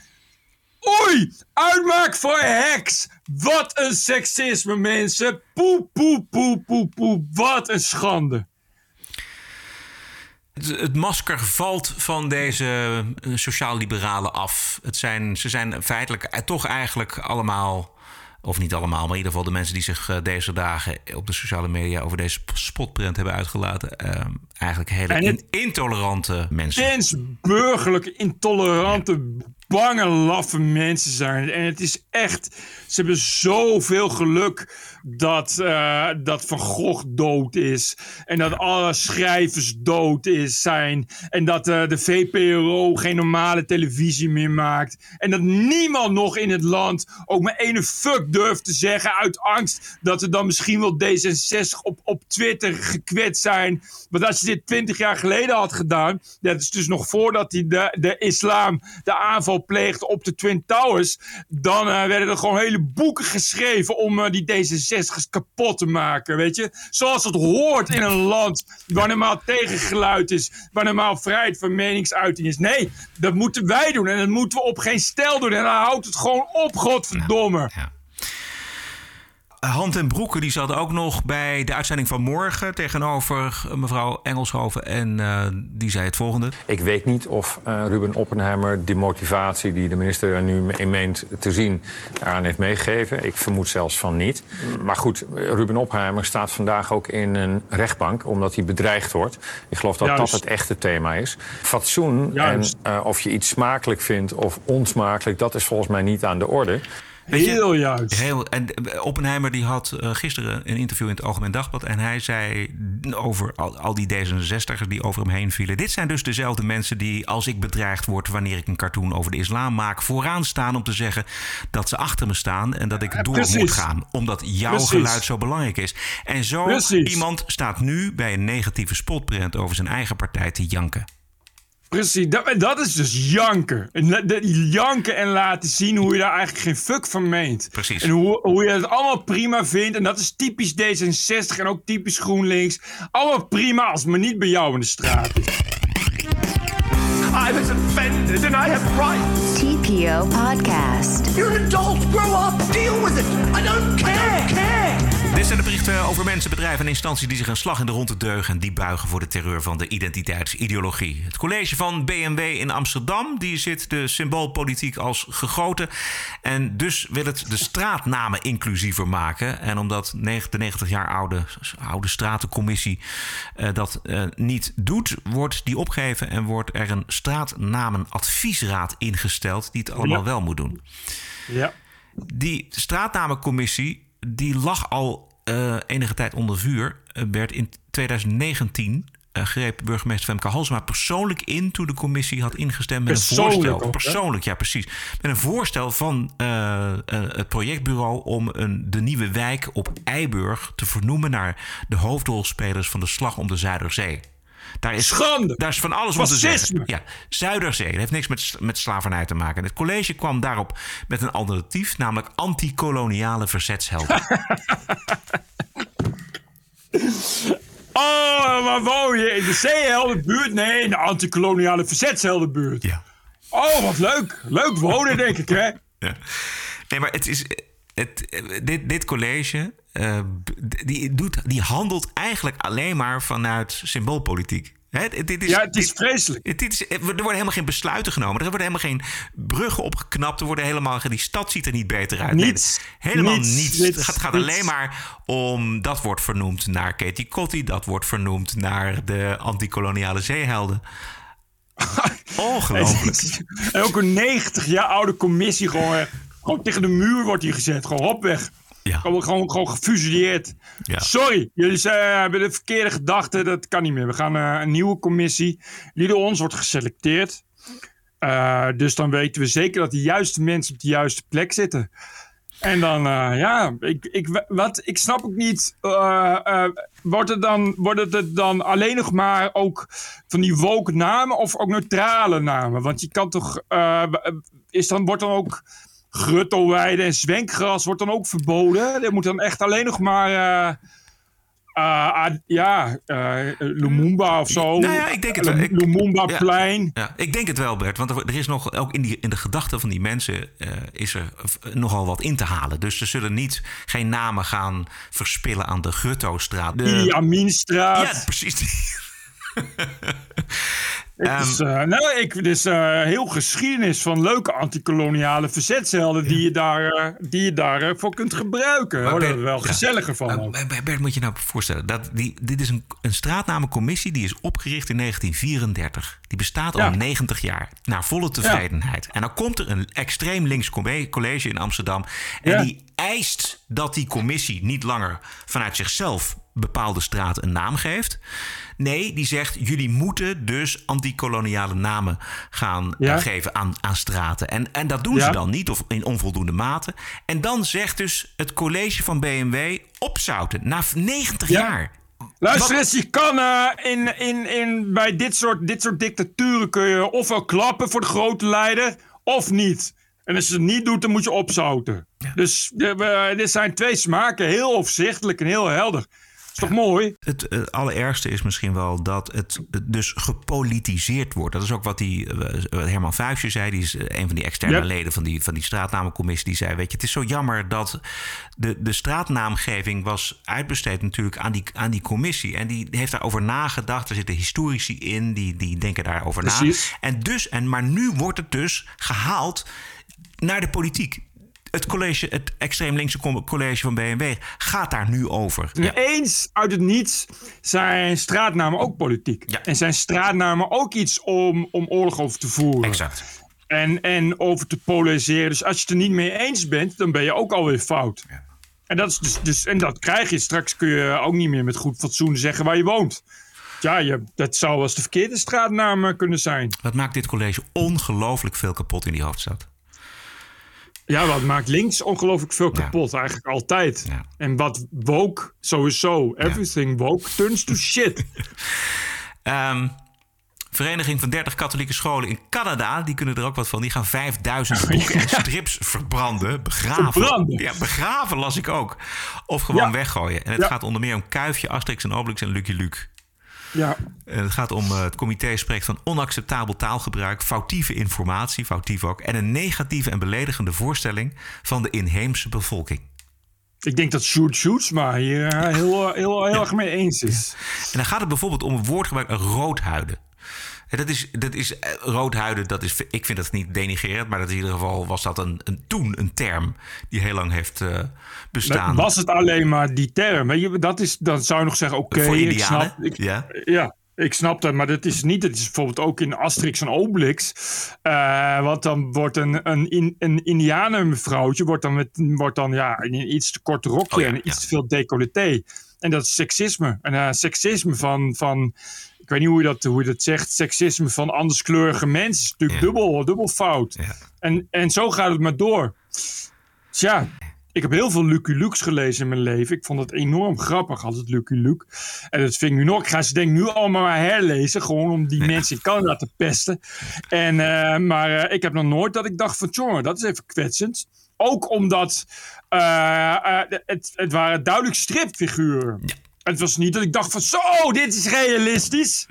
Oei, uitmaakt voor heks. Wat een seksisme, mensen. Poe, poe, poe, poe, poe. Wat een schande. Het, het masker valt van deze eh, sociaal-liberalen af. Het zijn, ze zijn feitelijk eh, toch eigenlijk allemaal, of niet allemaal, maar in ieder geval de mensen die zich eh, deze dagen op de sociale media over deze sp- spotprint hebben uitgelaten, eh, eigenlijk hele En het- in- intolerante mensen. Tens burgerlijke, intolerante, bange, laffe mensen zijn. En het is echt... Ze hebben zoveel geluk dat, eh, dat Van Gogh dood is. En dat alle schrijvers dood is, zijn. En dat eh, de VPRO geen normale televisie meer maakt. En dat niemand nog in het land ook maar ene fuck durft te zeggen... uit angst dat er dan misschien wel D66 op, op Twitter gekwetst zijn. Want als je dit 20 jaar geleden had gedaan... dat is dus nog voordat die de, de islam de aanval pleegde op de Twin Towers... dan eh, werden er gewoon hele boeken geschreven om eh, die D66's kapot te maken, weet je? Zoals het hoort in een land waar normaal tegengeluid is... waar normaal vrijheid van meningsuiting is. Nee, dat moeten wij doen en dat moeten we op geen stijl doen. En dan houdt het gewoon op, godverdomme. Hand en Broeke die zat ook nog bij de uitzending van morgen tegenover eh, mevrouw Engelshoven. En eh, die zei het volgende. Ik weet niet of eh, Ruben Oppenheimer die motivatie die de minister er nu in meent te zien eraan heeft meegegeven. Ik vermoed zelfs van niet. Maar goed, Ruben Oppenheimer staat vandaag ook in een rechtbank omdat hij bedreigd wordt. Ik geloof dat Juist. dat het echte thema is. Fatsoen Juist. en eh, of je iets smakelijk vindt of onsmakelijk, dat is volgens mij niet aan de orde. Weet je, Heel juist. Heel, en eh, Oppenheimer die had eh, gisteren een interview in het Algemeen Dagblad. En hij zei over al, al die D66'ers die over hem heen vielen. Dit zijn dus dezelfde mensen die, als ik bedreigd word wanneer ik een cartoon over de islam maak, vooraan staan om te zeggen dat ze achter me staan en dat ik door precies. moet gaan. Omdat jouw Precies. geluid zo belangrijk is. En zo Precies. iemand staat nu bij een negatieve spotprint over zijn eigen partij te janken. Precies, dat, dat is dus janken. Janken en laten zien hoe je daar eigenlijk geen fuck van meent. Precies. En hoe, hoe je het allemaal prima vindt. En dat is typisch D66 en ook typisch GroenLinks. Allemaal prima als het maar niet bij jou in de straat is. I was offended and I have rights. TPO Podcast. You're an adult. Grow up. Deal with it. I don't care. care. Dit zijn de berichten over mensen, bedrijven en instanties die zich een slag in de ronde deugen en die buigen voor de terreur van de identiteitsideologie. Het college van BMW in Amsterdam die zit de symboolpolitiek als gegoten en dus wil het de straatnamen inclusiever maken. En omdat de 90 jaar oude, oude stratencommissie eh, dat eh, niet doet, wordt die opgegeven en wordt er een straatnamenadviesraad ingesteld die het allemaal Ja. wel moet doen. Ja. Die straatnamencommissie die lag al eh, enige tijd onder vuur. Eh, werd in 2019 eh, greep burgemeester Femke Halsema persoonlijk in toen de commissie had ingestemd met een voorstel. ook, persoonlijk, ja, precies. Met een voorstel van het projectbureau om een, de nieuwe wijk op Eiburg te vernoemen naar de hoofdrolspelers van de slag om de Zuiderzee. Daar is, Schande! Daar is van alles om te zeggen. Ja, Zuiderzee. Dat heeft niks met, met slavernij te maken. Het college kwam daarop met een alternatief, namelijk antikoloniale verzetshelden. Oh, waar woon je? In de zeeheldenbuurt? Nee, in de antikoloniale verzetsheldenbuurt. Ja. Oh, wat leuk. Leuk wonen, denk ik, hè? Ja. Nee, maar het is. Het, dit, dit college. Eh, die, doet, die handelt eigenlijk alleen maar vanuit symboolpolitiek. Hè, dit- is, Ja, het is dit- vreselijk. dit is, er worden helemaal geen besluiten genomen. Er worden helemaal geen bruggen opgeknapt. Er worden helemaal, geen- die stad ziet er niet beter uit. Nee, Niets. helemaal Niets. niets. Niets. Het gaat, gaat Niets. alleen maar om... Dat wordt vernoemd naar Katie Kotti. Dat wordt vernoemd naar de antikoloniale zeehelden. Ongelooflijk. En ook een 90 jaar oude commissie gewoon, eh, gewoon tegen de muur wordt hier gezet. Gewoon hop weg. Ja. Gewoon, gewoon, gewoon gefusilleerd. Ja. Sorry, jullie zijn, hebben de verkeerde gedachten. Dat kan niet meer. We gaan eh, een nieuwe commissie. Die door ons wordt geselecteerd. Eh, dus dan weten we zeker dat de juiste mensen op de juiste plek zitten. En dan, eh, ja, ik, ik, wat, ik snap ook niet. eh, eh, wordt, het dan, wordt het dan alleen nog maar ook van die woke namen of ook neutrale namen? Want je kan toch. eh, is dan, wordt dan ook gruttelweide en zwenkgras wordt dan ook verboden? Er moet dan echt alleen nog maar. eh, ah, ja, eh, Lumumba of zo. Nou ja, ik denk het wel. Lumumba-plein. Ja, ik denk het wel, Bert. Want er, is nog, ook in, die, in de gedachten van die mensen is er nogal wat in te halen. Dus ze zullen niet geen namen gaan verspillen aan de Grutto-straat. De- Idi Aminstraat. Ja, precies. Het is, eh, nou, ik, eh, heel geschiedenis van leuke antikoloniale verzetshelden die je daar, eh, die je daar eh, voor kunt gebruiken. Daar worden we wel ja. gezelliger van. ook. Maar Bert, moet je nou voorstellen, dat die, dit is een, een straatnamencommissie die is opgericht in 1934. Die bestaat al Ja. 90 jaar, naar volle tevredenheid. En dan komt er een extreem links college in Amsterdam. En die eist dat die commissie niet langer vanuit zichzelf bepaalde straten een naam geeft. Nee, die zegt: jullie moeten dus antikoloniale namen gaan eh, geven aan, aan straten. En, en dat doen ze dan niet, of in onvoldoende mate. En dan zegt dus het college van BMW opzouten na 90 Ja. jaar. Luister eens, je kan eh, in, in, in, bij dit soort, dit soort dictaturen kun je ofwel klappen voor de grote leider, of niet. En als je het niet doet, dan moet je opzouten. Dus eh, dit zijn twee smaken, heel overzichtelijk en heel helder. Is toch mooi? Het allerergste is misschien wel dat het dus gepolitiseerd wordt. Dat is ook wat die eh, wat Herman Vuijsje zei. Die is eh, een van die externe Yep. leden van die, van die straatnamencommissie. Die zei, weet je, het is zo jammer dat de, de straatnaamgeving was uitbesteed natuurlijk aan die, aan die commissie. En die heeft daarover nagedacht. Er zitten historici in, die, die denken daarover Precies. na. En dus, en, maar nu wordt het dus gehaald naar de politiek. Het college, het extreem linkse college van BMW gaat daar nu over. Ja. Eens uit het niets zijn straatnamen ook politiek. Ja. En zijn straatnamen ook iets om, om oorlog over te voeren. Exact. En, en over te polariseren. Dus als je het er niet mee eens bent, dan ben je ook alweer fout. En, dat is dus, dus, en dat krijg je. Straks kun je ook niet meer met goed fatsoen zeggen waar je woont. Ja, je, dat zou wel eens de verkeerde straatnaam kunnen zijn. Wat maakt dit college ongelooflijk veel kapot in die hoofdstad? Ja, wat maakt links ongelooflijk veel kapot. Eigenlijk altijd. Ja. En wat woke, sowieso. Everything woke turns to shit. Ehm, Vereniging van 30 katholieke scholen in Canada, die kunnen er ook wat van. Die gaan 5000 boeken en strips verbranden, begraven. Verbranden? Ja, begraven las ik ook. Of gewoon weggooien. En het gaat onder meer om Kuifje, Asterix en Obelix en Lucky Luke. Ja. En het gaat om, eh, het comité spreekt van onacceptabel taalgebruik, foutieve informatie, foutief ook, en een negatieve en beledigende voorstelling van de inheemse bevolking. Ik denk dat Sjoerd Sjoerdsma hier eh, heel, eh, heel, heel erg mee eens is. En dan gaat het bijvoorbeeld om een woordgebruik, roodhuiden. Dat is, dat is eh, roodhuiden, dat is, ik vind dat niet denigrerend, maar dat in ieder geval was dat een, een, toen een term die heel lang heeft eh, bestaan. Was het alleen maar die term? Je, dat is, dan zou je nog zeggen, oké, ik snap... Ik, ja. ja, ik snap dat, maar dat is niet... Het is bijvoorbeeld ook in Asterix en Obelix. eh, want dan wordt een, een, een indianenvrouwtje... wordt dan, met, wordt dan ja, in een iets te kort rokje Oh ja, en iets te veel decolleté. En dat is seksisme. En eh, seksisme van... van weet niet hoe je dat, hoe je dat zegt. Seksisme van anderskleurige mensen is natuurlijk dubbel, dubbel fout. En, en zo gaat het maar door. Tja, ik heb heel veel Lucky Luke's gelezen in mijn leven. Ik vond het enorm grappig, altijd Lucky Luke. En dat vind ik nu nog. Ik ga ze denk nu allemaal maar herlezen. Gewoon om die mensen in Canada te pesten. En, eh, maar eh, ik heb nog nooit dat ik dacht van... jongen, dat is even kwetsend. Ook omdat eh, het, het waren duidelijk stripfiguren. Het was niet dat ik dacht van... zo, dit is realistisch.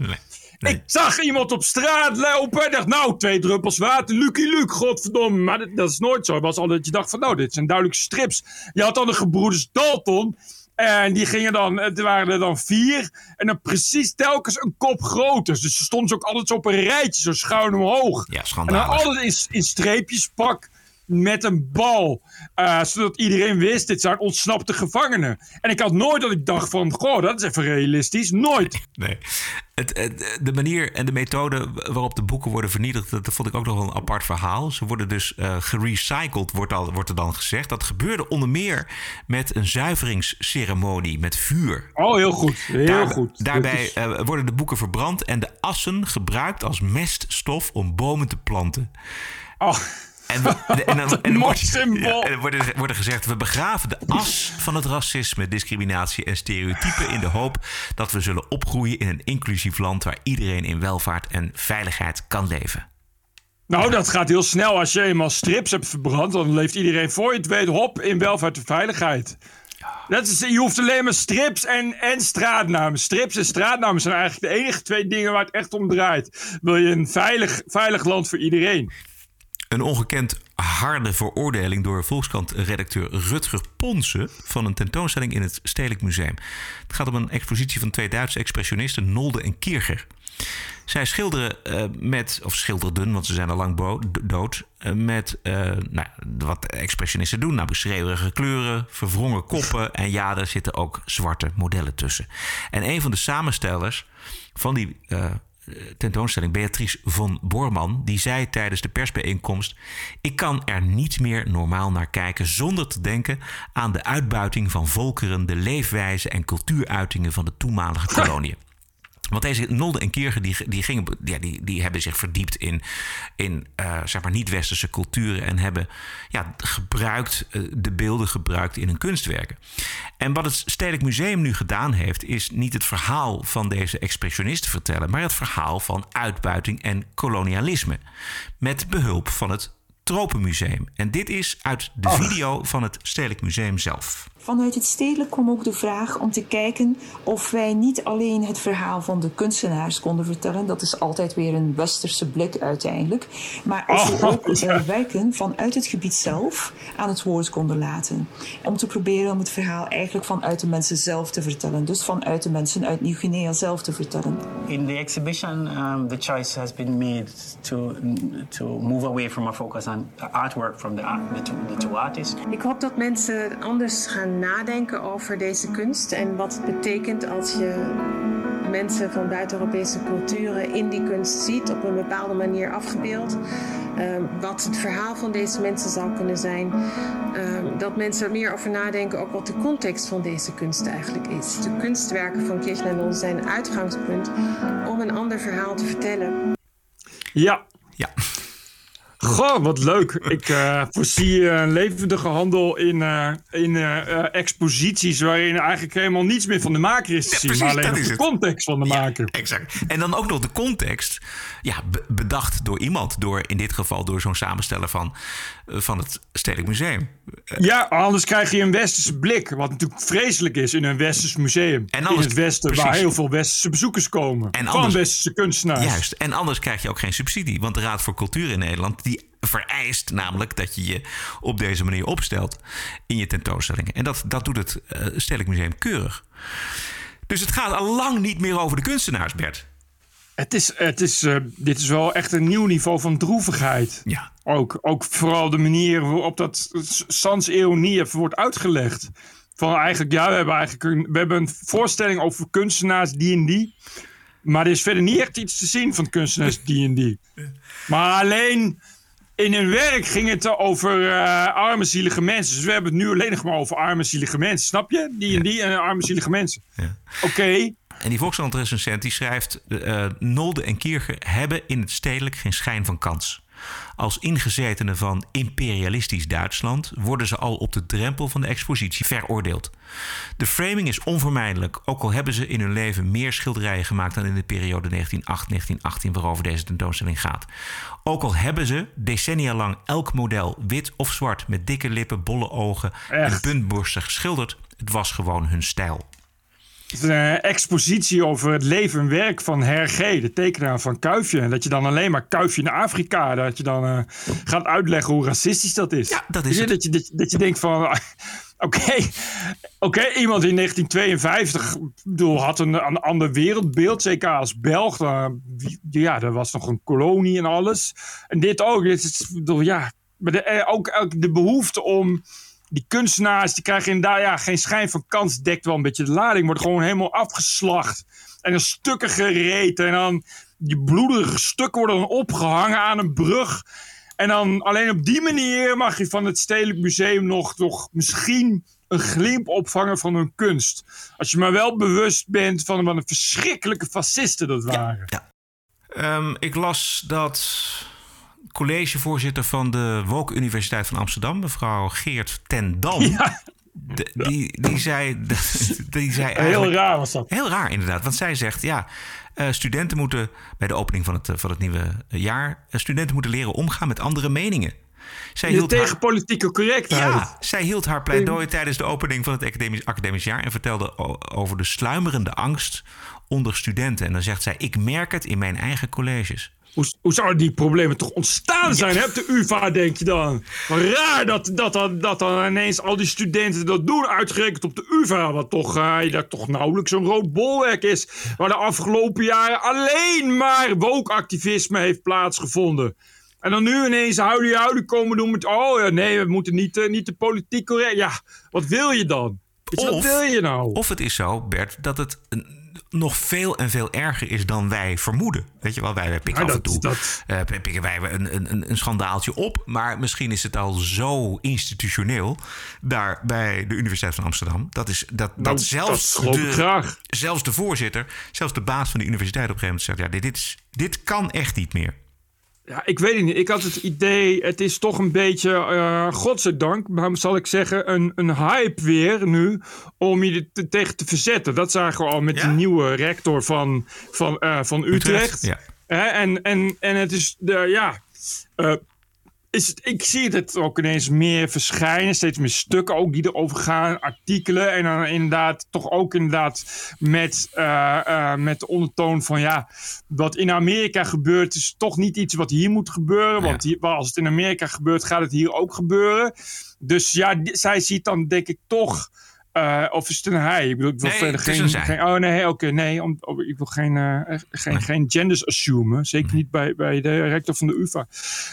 Ik zag iemand op straat lopen en dacht, nou, twee druppels water, Lucky Luke, godverdomme. Maar dat, dat is nooit zo. Het was altijd dat je dacht van, nou, dit zijn duidelijk strips. Je had dan de gebroeders Dalton. En die gingen dan, het waren er dan vier. En dan precies telkens een kop groter. Dus ze stonden ze ook altijd zo op een rijtje, zo schuin omhoog. Ja, En dan schandalig. altijd in, in streepjes pak met een bal. eh, zodat iedereen wist, dit zijn ontsnapte gevangenen. En ik had nooit dat ik dacht van, goh, dat is even realistisch. Nooit. Nee. Het, het- de manier en de methode waarop de boeken worden vernietigd, dat vond ik ook nog wel een apart verhaal. Ze worden dus eh, gerecycled, wordt, al, wordt er dan gezegd. Dat gebeurde onder meer met een zuiveringsceremonie met vuur. Oh, heel goed. Heel Daar- goed. Daarbij is- eh, worden de boeken verbrand en de assen gebruikt als meststof om bomen te planten. Oh. En, we- en dan, en wordt, mooi symbool. ja, en dan wordt, er- wordt er gezegd: we begraven de as van het racisme, discriminatie en stereotypen in de hoop dat we zullen opgroeien in een inclusief land waar iedereen in welvaart en veiligheid kan leven. Nou, dat gaat heel snel. Als je eenmaal strips hebt verbrand, dan leeft iedereen voor je het weet, hop, in welvaart en veiligheid. Dat is, je hoeft alleen maar strips en, en straatnamen. Strips en straatnamen zijn eigenlijk de enige twee dingen waar het echt om draait. Wil je een veilig, veilig land voor iedereen? Een ongekend harde veroordeling door Volkskrant-redacteur Rutger Ponsen van een tentoonstelling in het Stedelijk Museum. Het gaat om een expositie van twee Duitse expressionisten, Nolde en Kircher. Zij schilderen eh, met, of schilderden, want ze zijn al lang dood, eh, met eh, nou, wat expressionisten doen. Nou, beschreeuwerige kleuren, verwrongen koppen en ja, er zitten ook zwarte modellen tussen. En een van de samenstellers van die tentoonstelling, Beatrice von Bormann, die zei tijdens de persbijeenkomst: Ik kan er niet meer normaal naar kijken zonder te denken aan de uitbuiting van volkeren, de leefwijze en cultuuruitingen van de toenmalige koloniën. Want deze Nolde en Kierge die, die, gingen, ja, die, die hebben zich verdiept in, in eh, zeg maar niet-westerse culturen en hebben ja, gebruikt, eh, de beelden gebruikt in hun kunstwerken. En wat het Stedelijk Museum nu gedaan heeft, is niet het verhaal van deze expressionisten vertellen, maar het verhaal van uitbuiting en kolonialisme. Met behulp van het Tropenmuseum. En dit is uit de video van het Stedelijk Museum zelf. Vanuit het stedelijk kwam ook de vraag om te kijken of wij niet alleen het verhaal van de kunstenaars konden vertellen. Dat is altijd weer een westerse blik uiteindelijk. Maar of we Oh, ook ja. eh, werken vanuit het gebied zelf aan het woord konden laten. Om te proberen om het verhaal eigenlijk vanuit de mensen zelf te vertellen. Dus vanuit de mensen uit Nieuw-Guinea zelf te vertellen. In the exhibition, um, the choice has been made to to move away from a focus on artwork from the, art, the, two, the two artists. Ik hoop dat mensen anders gaan nadenken over deze kunst en wat het betekent als je mensen van buiten-Europese culturen in die kunst ziet, op een bepaalde manier afgebeeld. Ehm, wat het verhaal van deze mensen zou kunnen zijn. Ehm, dat mensen er meer over nadenken, ook wat de context van deze kunst eigenlijk is. De kunstwerken van Kirchner zijn een uitgangspunt om een ander verhaal te vertellen. Ja. Ja. Goh, wat leuk. Ik uh, voorzie een levendige handel in, uh, in uh, exposities waarin eigenlijk helemaal niets meer van de maker is te zien. maar alleen de context van de ja, maker. Exact. En dan ook nog de context, ja, bedacht door iemand. Door, in dit geval door zo'n samensteller van, van het Stedelijk Museum. Ja, anders krijg je een westerse blik. Wat natuurlijk vreselijk is in een westers museum. En anders, in het westen, precies. waar heel veel westerse bezoekers komen. En van anders, westerse kunstenaars. Juist. En anders krijg je ook geen subsidie. Want de Raad voor Cultuur in Nederland... die vereist namelijk dat je je op deze manier opstelt in je tentoonstellingen. En dat, dat doet het uh, Stedelijk Museum keurig. Dus het gaat al lang niet meer over de kunstenaars, Bert. Het is, het is, uh, dit is wel echt een nieuw niveau van droevigheid. Ja. Ook, ook vooral de manier waarop dat sans ironie wordt uitgelegd. Van eigenlijk, ja, we hebben eigenlijk een, we hebben een voorstelling over kunstenaars die en die. Maar er is verder niet echt iets te zien van kunstenaars die en die. Maar alleen in hun werk ging het over uh, arme zielige mensen. Dus we hebben het nu alleen nog maar over arme zielige mensen. Snap je? Die en die en arme zielige mensen. Ja. Oké. En die Volkskrant-recensent die schrijft... Uh, Nolde en Kierger hebben in het stedelijk geen schijn van kans. Als ingezetenen van imperialistisch Duitsland worden ze al op de drempel van de expositie veroordeeld. De framing is onvermijdelijk, ook al hebben ze in hun leven meer schilderijen gemaakt dan in de periode 1908-1918 waarover deze tentoonstelling gaat. Ook al hebben ze decennia lang elk model wit of zwart met dikke lippen, bolle ogen en puntborsten geschilderd, het was gewoon hun stijl een expositie over het leven en werk van Hergé, de tekenaar van Kuifje. En dat je dan alleen maar Kuifje in Afrika, dat je dan uh, gaat uitleggen hoe racistisch dat is. Ja, dat is het. Dat je, dat, dat je denkt van, oké, okay, okay, iemand in 1952 bedoel, had een, een ander wereldbeeld, zeker als Belg. Dan, ja, er was nog een kolonie en alles. En dit ook. Dit is, bedoel, ja, maar de, eh, ook, ook de behoefte om die kunstenaars die krijgen inderdaad ja, geen schijn van kans. Dekt wel een beetje de lading. Wordt gewoon helemaal afgeslacht. En in stukken gereten. En dan die bloedige stukken worden dan opgehangen aan een brug. En dan alleen op die manier mag je van het Stedelijk Museum nog, nog misschien een glimp opvangen van hun kunst. Als je maar wel bewust bent van wat een verschrikkelijke fascisten dat waren. Ja, ja. Um, ik las dat collegevoorzitter van de Woke Universiteit van Amsterdam, mevrouw Geert ten Dam. Ja. die, die zei, die zei Heel raar was dat. Heel raar inderdaad, want zij zegt ja, uh, studenten moeten bij de opening van het, van het nieuwe jaar, uh, studenten moeten leren omgaan met andere meningen. Zij hield tegen haar, politieke correctheid. Ja, zij hield haar pleidooi tijdens de opening van het academisch, academisch jaar en vertelde over de sluimerende angst onder studenten. En dan zegt zij: Ik merk het in mijn eigen colleges. Hoe, hoe zouden die problemen toch ontstaan zijn? Heb de UvA, denk je dan? raar dat, dat, dat, dat dan ineens al die studenten dat doen, uitgerekend op de UvA. Wat toch, uh, dat toch nauwelijks een rood bolwerk is. Waar de afgelopen jaren alleen maar woke-activisme heeft plaatsgevonden. En dan nu ineens houden houden komen doen met... Oh ja, nee, we moeten niet, uh, niet de politiek correct... Ja, wat wil je dan? Of, wat wil je nou? Of het is zo, Bert, dat het nog veel en veel erger is dan wij vermoeden. Weet je wel, wij, pikken af en toe dat... uh, pikken wij een, een, een schandaaltje op. Maar misschien is het al zo institutioneel daar bij de Universiteit van Amsterdam. Dat, is, dat, nou, dat zelfs, dat de, graag. zelfs de voorzitter, zelfs de baas van de universiteit op een gegeven moment zegt... ja, dit, is, dit kan echt niet meer. Ja, ik weet het niet. Ik had het idee, het is toch een beetje, uh, godzijdank, zal ik zeggen, een, een hype weer nu om je er tegen te verzetten. Dat zagen we al met de nieuwe rector van, van, uh, van Utrecht. ja. en, en, en het is, de, ja, uh, is het, ik zie het ook ineens meer verschijnen. Steeds meer stukken ook die erover gaan, artikelen. En dan inderdaad toch ook inderdaad met, uh, uh, met de ondertoon van ja, wat in Amerika gebeurt is toch niet iets wat hier moet gebeuren. Want hier, als het in Amerika gebeurt, gaat het hier ook gebeuren. Dus ja, zij ziet dan denk ik toch uh, of is het een hij? Ik bedoel, ik wil nee, verder geen, geen, Oh nee, oké, nee. Om, ik wil geen, uh, geen, nee. geen genders assumen. Zeker mm. niet bij, bij de rector van de UvA.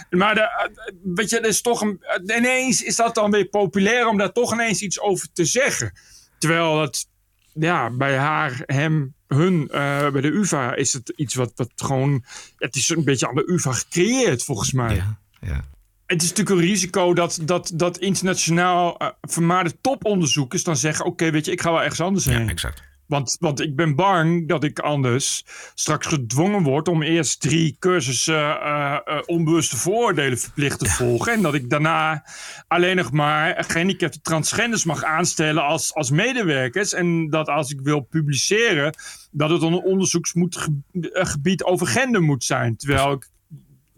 Maar de, weet je, er is toch een, ineens is dat dan weer populair om daar toch ineens iets over te zeggen. Terwijl het, ja, bij haar, hem, hun, bij de UvA is het iets wat, wat gewoon. Het is een beetje aan de UvA gecreëerd, volgens mij. Ja, ja het is natuurlijk een risico dat, dat, dat internationaal uh, vermaarde toponderzoekers dan zeggen: Oké, okay, weet je, ik ga wel ergens anders heen. Ja, exact. Want, want ik ben bang dat ik anders straks gedwongen word om eerst drie cursussen uh, uh, onbewuste vooroordelen verplicht te volgen. En dat ik daarna alleen nog maar gehandicapte transgenders mag aanstellen als, als medewerkers. En dat als ik wil publiceren, dat het een onderzoeksgebied over gender moet zijn. Terwijl ik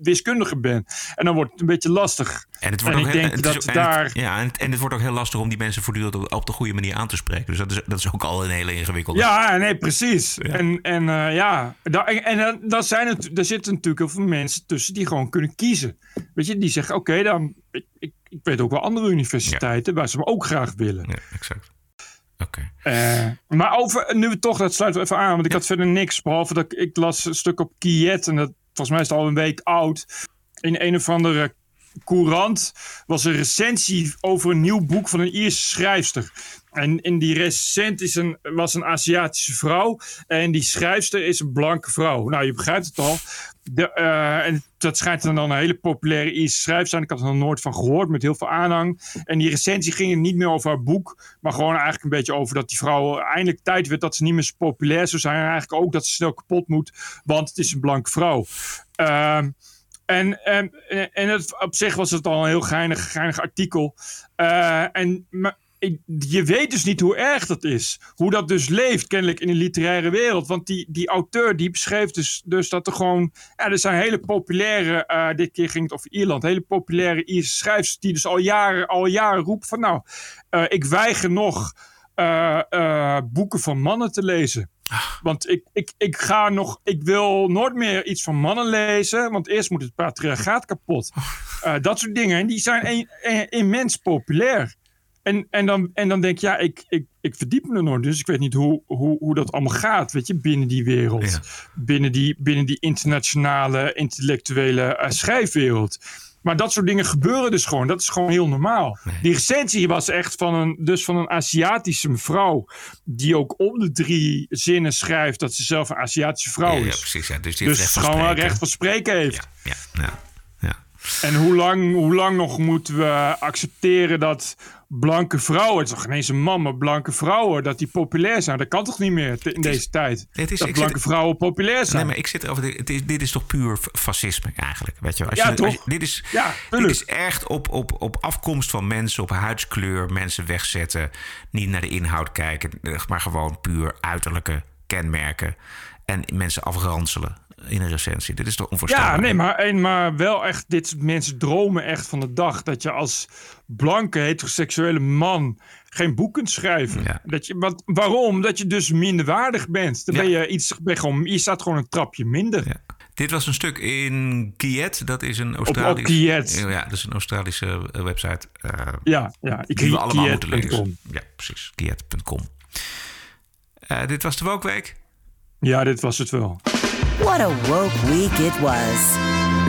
wiskundige ben. En dan wordt het een beetje lastig. En het wordt en ook ik heel, denk het dat en daar... het, ja, en het, en het wordt ook heel lastig om die mensen voortdurend op, op de goede manier aan te spreken. Dus dat is, dat is ook al een hele ingewikkelde. Ja, nee, precies. En, en uh, ja, daar, en, en dan zijn het, er zitten natuurlijk heel veel mensen tussen die gewoon kunnen kiezen. Weet je, die zeggen: Oké, dan. Ik, ik, ik weet ook wel andere universiteiten waar ze me ook graag willen. Ja, exact. Oké. Uh, maar over, nu toch, dat sluiten we even aan, want ik had verder niks. Behalve dat ik, ik las een stuk op Kiet en dat volgens mij is het al een week oud. In een of andere courant was een recensie over een nieuw boek van een Ierse schrijfster. En in die recent is een, was een Aziatische vrouw. En die schrijfster is een blanke vrouw. Nou, je begrijpt het al. De, uh, en dat schijnt dan een hele populaire Ierse schrijfster zijn. Ik had er nog nooit van gehoord, met heel veel aanhang. En die recensie ging niet meer over haar boek. Maar gewoon eigenlijk een beetje over dat die vrouw eindelijk tijd werd dat ze niet meer zo populair zou zijn. En eigenlijk ook dat ze snel kapot moet, want het is een blanke vrouw. Uh, en, en, en het, op zich was het al een heel geinig, geinig artikel. Uh, en maar, je weet dus niet hoe erg dat is. Hoe dat dus leeft, kennelijk in de literaire wereld. Want die, die auteur die beschreef dus, dus dat er gewoon... Er zijn hele populaire, uh, dit keer ging het over Ierland... hele populaire Ierse schrijvers die dus al jaren, al jaren roepen van... nou, uh, ik weiger nog boeken van mannen te lezen. Want ik, ik, ik ga nog, ik wil nooit meer iets van mannen lezen, want eerst moet het patriarchaat kapot. Uh, dat soort dingen. En die zijn een, een, immens populair. En, en, dan, en dan denk ik, ja, ik, ik, ik verdiep me er nooit. Dus ik weet niet hoe, hoe, hoe dat allemaal gaat, weet je, binnen die wereld. Ja. Binnen, die, binnen die internationale, intellectuele uh, schrijfwereld. Maar dat soort dingen gebeuren dus gewoon. Dat is gewoon heel normaal. Nee. Die recensie was echt van een, dus van een Aziatische mevrouw. Die ook om de drie zinnen schrijft dat ze zelf een Aziatische vrouw ja, is. Ja, precies. Ja. Dus die dus recht gewoon spreken. recht van spreken heeft. Ja, ja, ja. En hoe lang, hoe lang nog moeten we accepteren dat blanke vrouwen, het is toch geen eens een man, maar blanke vrouwen, dat die populair zijn? Dat kan toch niet meer in deze tijd? Is, dat blanke zit, vrouwen populair zijn. Nee, maar ik zit over. Het is, dit is toch puur fascisme eigenlijk? Weet je, als ja, je, toch? Als je, dit, is, ja, dit is echt op, op, op afkomst van mensen, op huidskleur, mensen wegzetten, niet naar de inhoud kijken, maar gewoon puur uiterlijke kenmerken en mensen afranselen in een recensie. Dit is toch onvoorstelbaar? Ja, nee, maar, en, maar wel echt, dit soort mensen dromen echt van de dag dat je als blanke heteroseksuele man geen boek kunt schrijven. Ja. Dat je, want, waarom? Dat je dus minderwaardig bent. Dan Ja. ben je iets, ben je gewoon, je staat gewoon een trapje minder. Ja. Dit was een stuk in Kiet. Dat is een op Australische... Kiet. Ja, dat is een Australische eh, website. eh, Ja, ja. Ik die we allemaal moeten Kiet.com. lezen. Ja, precies. Kiet.com. Eh, dit was de Wookweek. Ja, dit was het wel. What a woke week it was.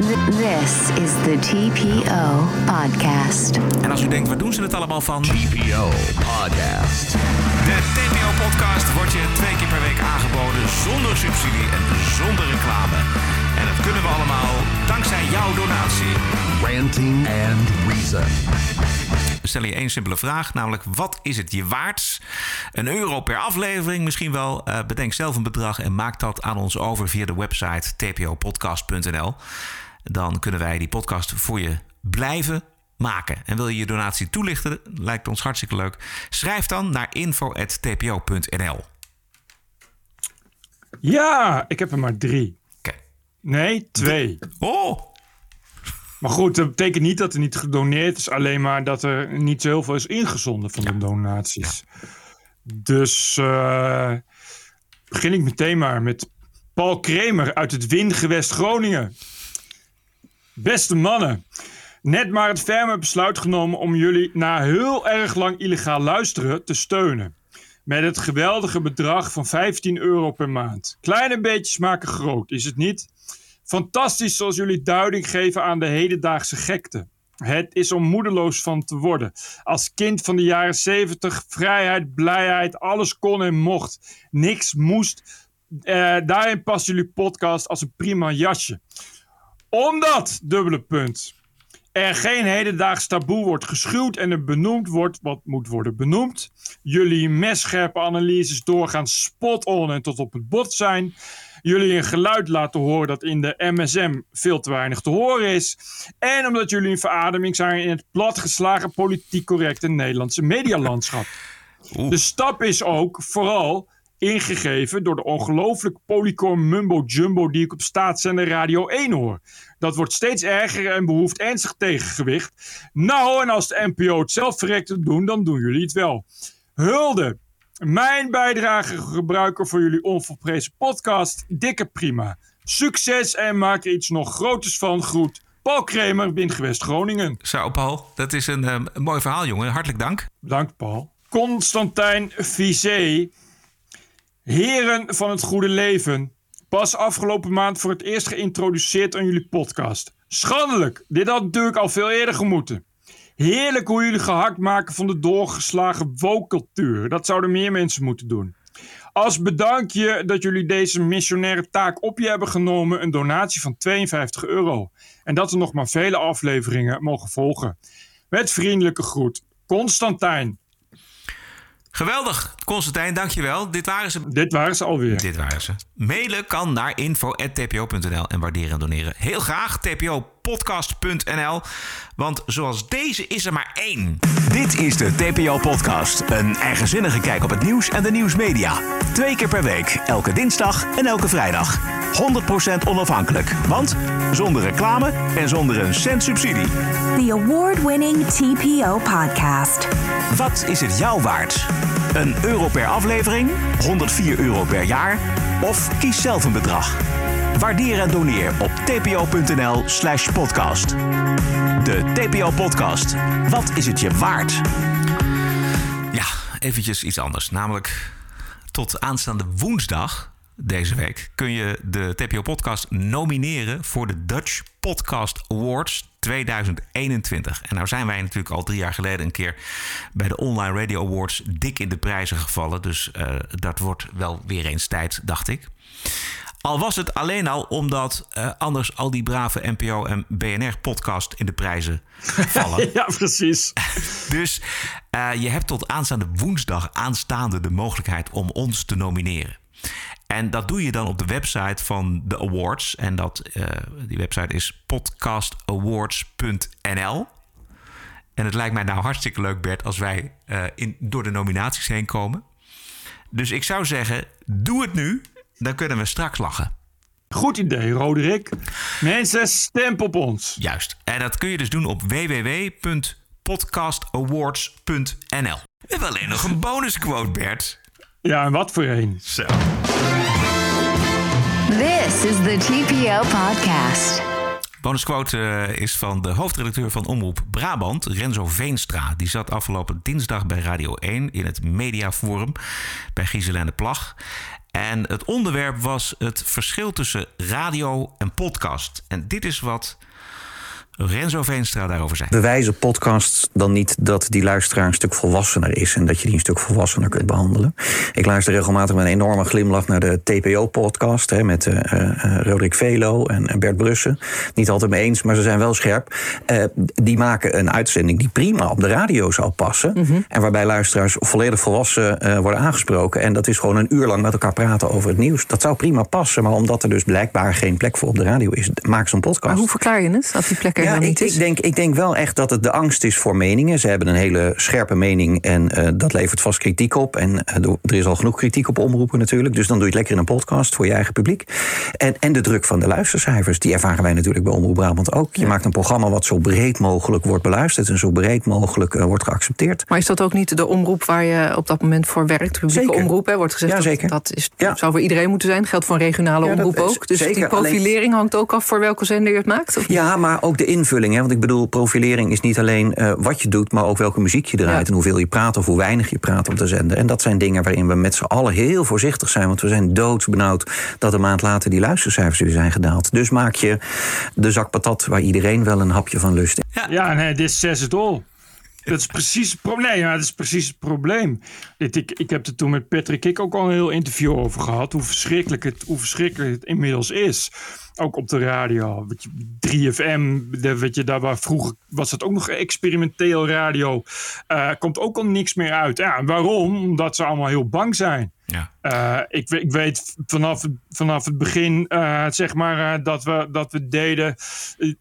Th- this is the TPO podcast. En als u denkt, waar doen ze het allemaal van? TPO Podcast. De TPO-podcast wordt je twee keer per week aangeboden zonder subsidie en zonder reclame. En dat kunnen we allemaal dankzij jouw donatie. Ranting and Reason. Stellen je één simpele vraag, namelijk wat is het je waard? Een euro per aflevering misschien wel. Eh, bedenk zelf een bedrag en maak dat aan ons over via de website tpopodcast.nl. Dan kunnen wij die podcast voor je blijven maken. En wil je je donatie toelichten, lijkt ons hartstikke leuk. Schrijf dan naar info.tpo.nl. Ja, ik heb er maar drie. Oké. Nee, twee. Oh! Maar goed, dat betekent niet dat er niet gedoneerd is. Alleen maar dat er niet zo heel veel is ingezonden van de donaties. Dus eh, begin ik meteen maar met Paul Kremer uit het windgewest Groningen. Beste mannen, net maar het ferme besluit genomen om jullie na heel erg lang illegaal luisteren te steunen. Met het geweldige bedrag van 15 euro per maand. Kleine beetjes maken groot, is het niet? Fantastisch zoals jullie duiding geven aan de hedendaagse gekte. Het is om moedeloos van te worden. Als kind van de jaren 70, vrijheid, blijheid, alles kon en mocht. Niks moest. Eh, daarin past jullie podcast als een prima jasje. Omdat, dubbele punt. er geen hedendaags taboe wordt geschuwd en er benoemd wordt wat moet worden benoemd. Jullie messcherpe analyses doorgaan spot on en tot op het bot zijn. Jullie een geluid laten horen dat in de MSM veel te weinig te horen is. En omdat jullie een verademing zijn in het platgeslagen politiek correcte Nederlandse medialandschap. De stap is ook vooral ingegeven door de ongelooflijk polycom mumbo-jumbo die ik op staatszender Radio 1 hoor. Dat wordt steeds erger en behoeft ernstig tegengewicht. Nou, en als de NPO het zelf verrekt te doen, dan doen jullie het wel. Hulde! Mijn bijdrage gebruiken voor jullie onvolprezen podcast. Dikke prima. Succes en maak er iets nog groters van. Groet. Paul Kremer, Windgewest Groningen. Zo, Paul. Dat is een, um, een mooi verhaal, jongen. Hartelijk dank. Bedankt, Paul. Constantijn Vizé. Heren van het goede leven. Pas afgelopen maand voor het eerst geïntroduceerd aan jullie podcast. Schandelijk. Dit had natuurlijk al veel eerder gemoeten. Heerlijk hoe jullie gehakt maken van de doorgeslagen woke-cultuur. Dat zouden meer mensen moeten doen. Als bedankje dat jullie deze missionaire taak op je hebben genomen, een donatie van 52 euro. En dat er nog maar vele afleveringen mogen volgen. Met vriendelijke groet, Constantijn. Geweldig, Constantijn, dankjewel. Dit waren ze. Dit waren ze alweer. Dit waren ze. Mailen kan naar info.tpo.nl en waarderen en doneren. Heel graag tpopodcast.nl, want zoals deze is er maar één. Dit is de TPO-podcast. Een eigenzinnige kijk op het nieuws en de nieuwsmedia. Twee keer per week, elke dinsdag en elke vrijdag. 100% onafhankelijk, want zonder reclame en zonder een cent subsidie. The award-winning TPO podcast. Wat is het jou waard? Een euro per aflevering, 104 euro per jaar of kies zelf een bedrag. Waardeer en doneer op tpo.nl slash podcast. De TPO podcast. Wat is het je waard? Ja, eventjes iets anders. Namelijk tot aanstaande woensdag deze week kun je de TPO-podcast nomineren voor de Dutch Podcast Awards 2021. En nou zijn wij natuurlijk al drie jaar geleden een keer bij de Online Radio Awards dik in de prijzen gevallen. Dus uh, dat wordt wel weer eens tijd, dacht ik. Al was het alleen al omdat uh, anders al die brave NPO en BNR-podcast in de prijzen vallen. ja, precies. dus uh, je hebt tot aanstaande woensdag aanstaande de mogelijkheid om ons te nomineren. En dat doe je dan op de website van de awards. En dat, uh, die website is podcastawards.nl. En het lijkt mij nou hartstikke leuk, Bert, als wij in, door de nominaties heen komen. Dus ik zou zeggen, doe het nu. Dan kunnen we straks lachen. Goed idee, Roderick. Mensen, stemp op ons. Juist. En dat kun je dus doen op www.podcastawards.nl. We hebben alleen nog een bonusquote, Bert. Ja, en wat voor een. Zo. This is the TPO podcast. Bonusquote uh, is van de hoofdredacteur van Omroep Brabant, Renzo Veenstra. Die zat afgelopen dinsdag bij Radio 1 in het Mediaforum bij Gisela de Plag. En het onderwerp was het verschil tussen radio en podcast. En dit is wat Renzo Veenstra daarover zei. Bewijzen podcasts dan niet dat die luisteraar een stuk volwassener is en dat je die een stuk volwassener kunt behandelen? Ik luister regelmatig met een enorme glimlach naar de TPO-podcast met uh, uh, Roderick Velo en Bert Brussen. Niet altijd mee eens, maar ze zijn wel scherp. Uh, die maken een uitzending die prima op de radio zou passen. Mm -hmm. En waarbij luisteraars volledig volwassen worden aangesproken. En dat is gewoon een uur lang met elkaar praten over het nieuws. Dat zou prima passen, maar omdat er dus blijkbaar geen plek voor op de radio is, maak zo'n podcast. Maar hoe verklaar je het, dat die plek er ja, ik, ik, denk, ik denk wel echt dat het de angst is voor meningen. Ze hebben een hele scherpe mening en uh, dat levert vast kritiek op. En uh, er is al genoeg kritiek op omroepen natuurlijk. Dus dan doe je het lekker in een podcast voor je eigen publiek. En, en de druk van de luistercijfers, die ervaren wij natuurlijk bij Omroep Brabant ook. Je ja. maakt een programma wat zo breed mogelijk wordt beluisterd en zo breed mogelijk uh, wordt geaccepteerd. Maar is dat ook niet de omroep waar je op dat moment voor werkt? Publieke omroep, hè, wordt gezegd. Ja, zeker. Dat, dat is, ja. zou voor iedereen moeten zijn. Geldt voor een regionale omroep ook. Dus zeker. die profilering Alleen... hangt ook af voor welke zender je het maakt? Of ja, maar ook de invulling. Hè? Want ik bedoel, profilering is niet alleen uh, wat je doet, maar ook welke muziek je draait. Ja. En hoeveel je praat of hoe weinig je praat op de zender. En dat zijn dingen waarin we met z'n allen heel voorzichtig zijn. Want we zijn doodsbenauwd dat een maand later die luistercijfers weer zijn gedaald. Dus maak je de zak patat waar iedereen wel een hapje van lust. Ja, ja nee, dit is zes het all. Dat is precies het probleem. Maar dat is precies het probleem. Dit, ik, ik heb er toen met Patrick Kik ook al een heel interview over gehad. Hoe verschrikkelijk het, hoe verschrikkelijk het inmiddels is. Ook op de radio. Weet je, 3FM, de, weet je, daar waar vroeger was het ook nog experimenteel radio. Uh, komt ook al niks meer uit. Ja, waarom? Omdat ze allemaal heel bang zijn. Ja. Uh, ik, ik, weet vanaf, vanaf het begin, uh, zeg maar, uh, dat, we, dat we deden.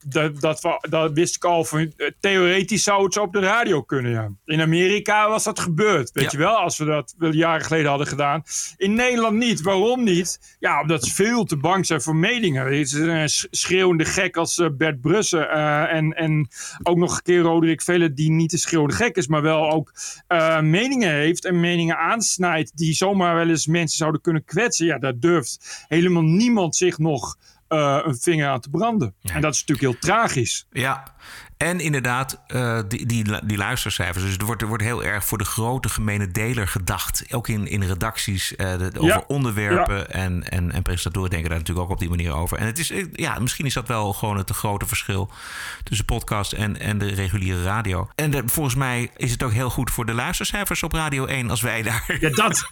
Dat, dat, we, dat wist ik al. Van, theoretisch zou het zo op de radio kunnen. Ja. In Amerika was dat gebeurd. Weet ja. je wel, als we dat wel jaren geleden hadden gedaan. In Nederland niet. Waarom niet? Ja, omdat ze veel te bang zijn voor meningen. Het is een schreeuwende gek als Bert Brussen. en, en ook nog een keer Roderick Velen, die niet een schreeuwende gek is, maar wel ook meningen heeft en meningen aansnijdt die zomaar wel eens mensen zouden kunnen kwetsen. Ja, daar durft helemaal niemand zich nog uh, een vinger aan te branden. Ja. En dat is natuurlijk heel tragisch. Ja, en inderdaad, uh, die, die, die luistercijfers. Dus er wordt, er wordt heel erg voor de grote gemene deler gedacht. Ook in, in redacties uh, de, over ja. onderwerpen. Ja. En, en, en presentatoren denken daar natuurlijk ook op die manier over. En het is, ja, misschien is dat wel gewoon het grote verschil tussen podcast en, en de reguliere radio. En de, volgens mij is het ook heel goed voor de luistercijfers op Radio 1 als wij daar. Ja, dat.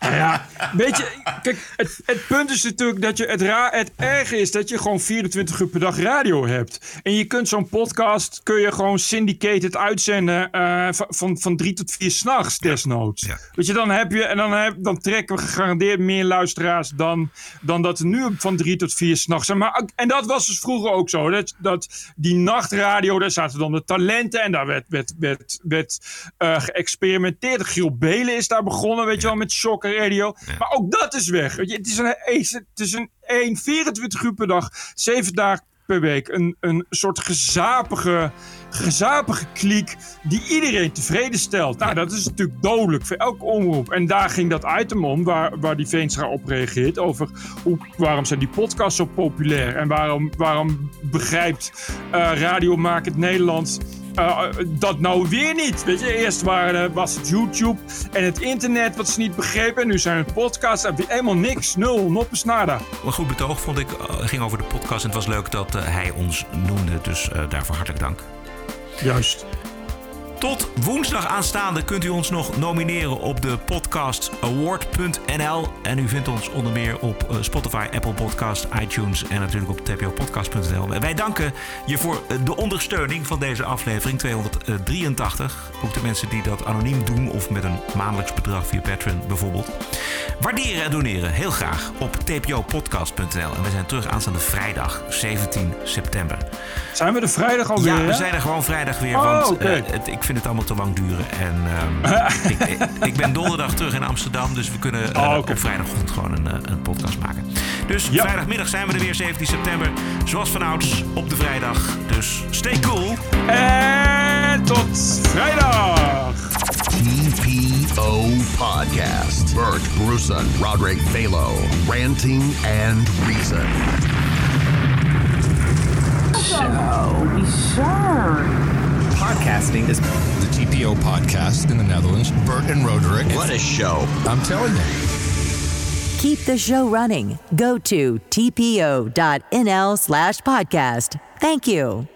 nou ja, weet je, kijk, het, het punt is natuurlijk dat je het, ra het erge is dat je gewoon 24 uur per dag radio hebt. En je kunt zo'n podcast kun je gewoon syndicated uitzenden uh, van, van drie tot vier s'nachts desnoods. Ja. Weet je, dan heb je, en dan, heb, dan trekken we gegarandeerd meer luisteraars dan, dan dat er nu van drie tot vier s'nachts zijn. Maar, en dat was dus vroeger ook zo. Dat, dat die nachtradio, daar zaten dan de talenten en daar werd, werd, werd, werd uh, geëxperimenteerd. Giel Belen is daar begonnen, weet je wel, met Shocker Radio. Ja. Maar ook dat is weg. Weet je, het is een, het is een 1, 24 uur per dag, 7 dagen per week. Een, een soort gezapige, gezapige kliek die iedereen tevreden stelt. Nou, dat is natuurlijk dodelijk voor elke omroep. En daar ging dat item om, waar, waar die Veenstra op reageert. Over hoe, waarom zijn die podcasts zo populair? En waarom, waarom begrijpt uh, Radio Maak het Nederland... Uh, dat nou weer niet. Weet je, eerst waren, was het YouTube en het internet wat ze niet begrepen. En nu zijn het podcasts. Helemaal niks. Nul. Noppes nada. Een goed betoog vond ik. Ging over de podcast. En het was leuk dat hij ons noemde. Dus daarvoor hartelijk dank. Juist. Tot woensdag aanstaande kunt u ons nog nomineren op de podcastaward.nl. En u vindt ons onder meer op Spotify, Apple Podcast, iTunes en natuurlijk op tpopodcast.nl. Wij danken je voor de ondersteuning van deze aflevering 283. Ook de mensen die dat anoniem doen of met een maandelijks bedrag via Patreon bijvoorbeeld. Waarderen en doneren heel graag op tpopodcast.nl. En we zijn terug aanstaande vrijdag 17 september. Zijn we er vrijdag alweer? Ja, we zijn er gewoon vrijdag weer. Oh, want okay. uh, het, ik vind het allemaal te lang duren. En um, ik, ik, ben donderdag terug in Amsterdam. Dus we kunnen uh, oh, okay. op vrijdagochtend gewoon een, een podcast maken. Dus vrijdagmiddag zijn we er weer, 17 september. Zoals vanouds op de vrijdag. Dus stay cool. En tot vrijdag. TPO Podcast. Bert Brussen, Roderick Balo. Ranting and Reason. So bizarre. Podcasting is the TPO podcast in the Netherlands. Bert and Roderick. What a show. I'm telling you. Keep the show running. Go to tpo.nl slash podcast. Thank you.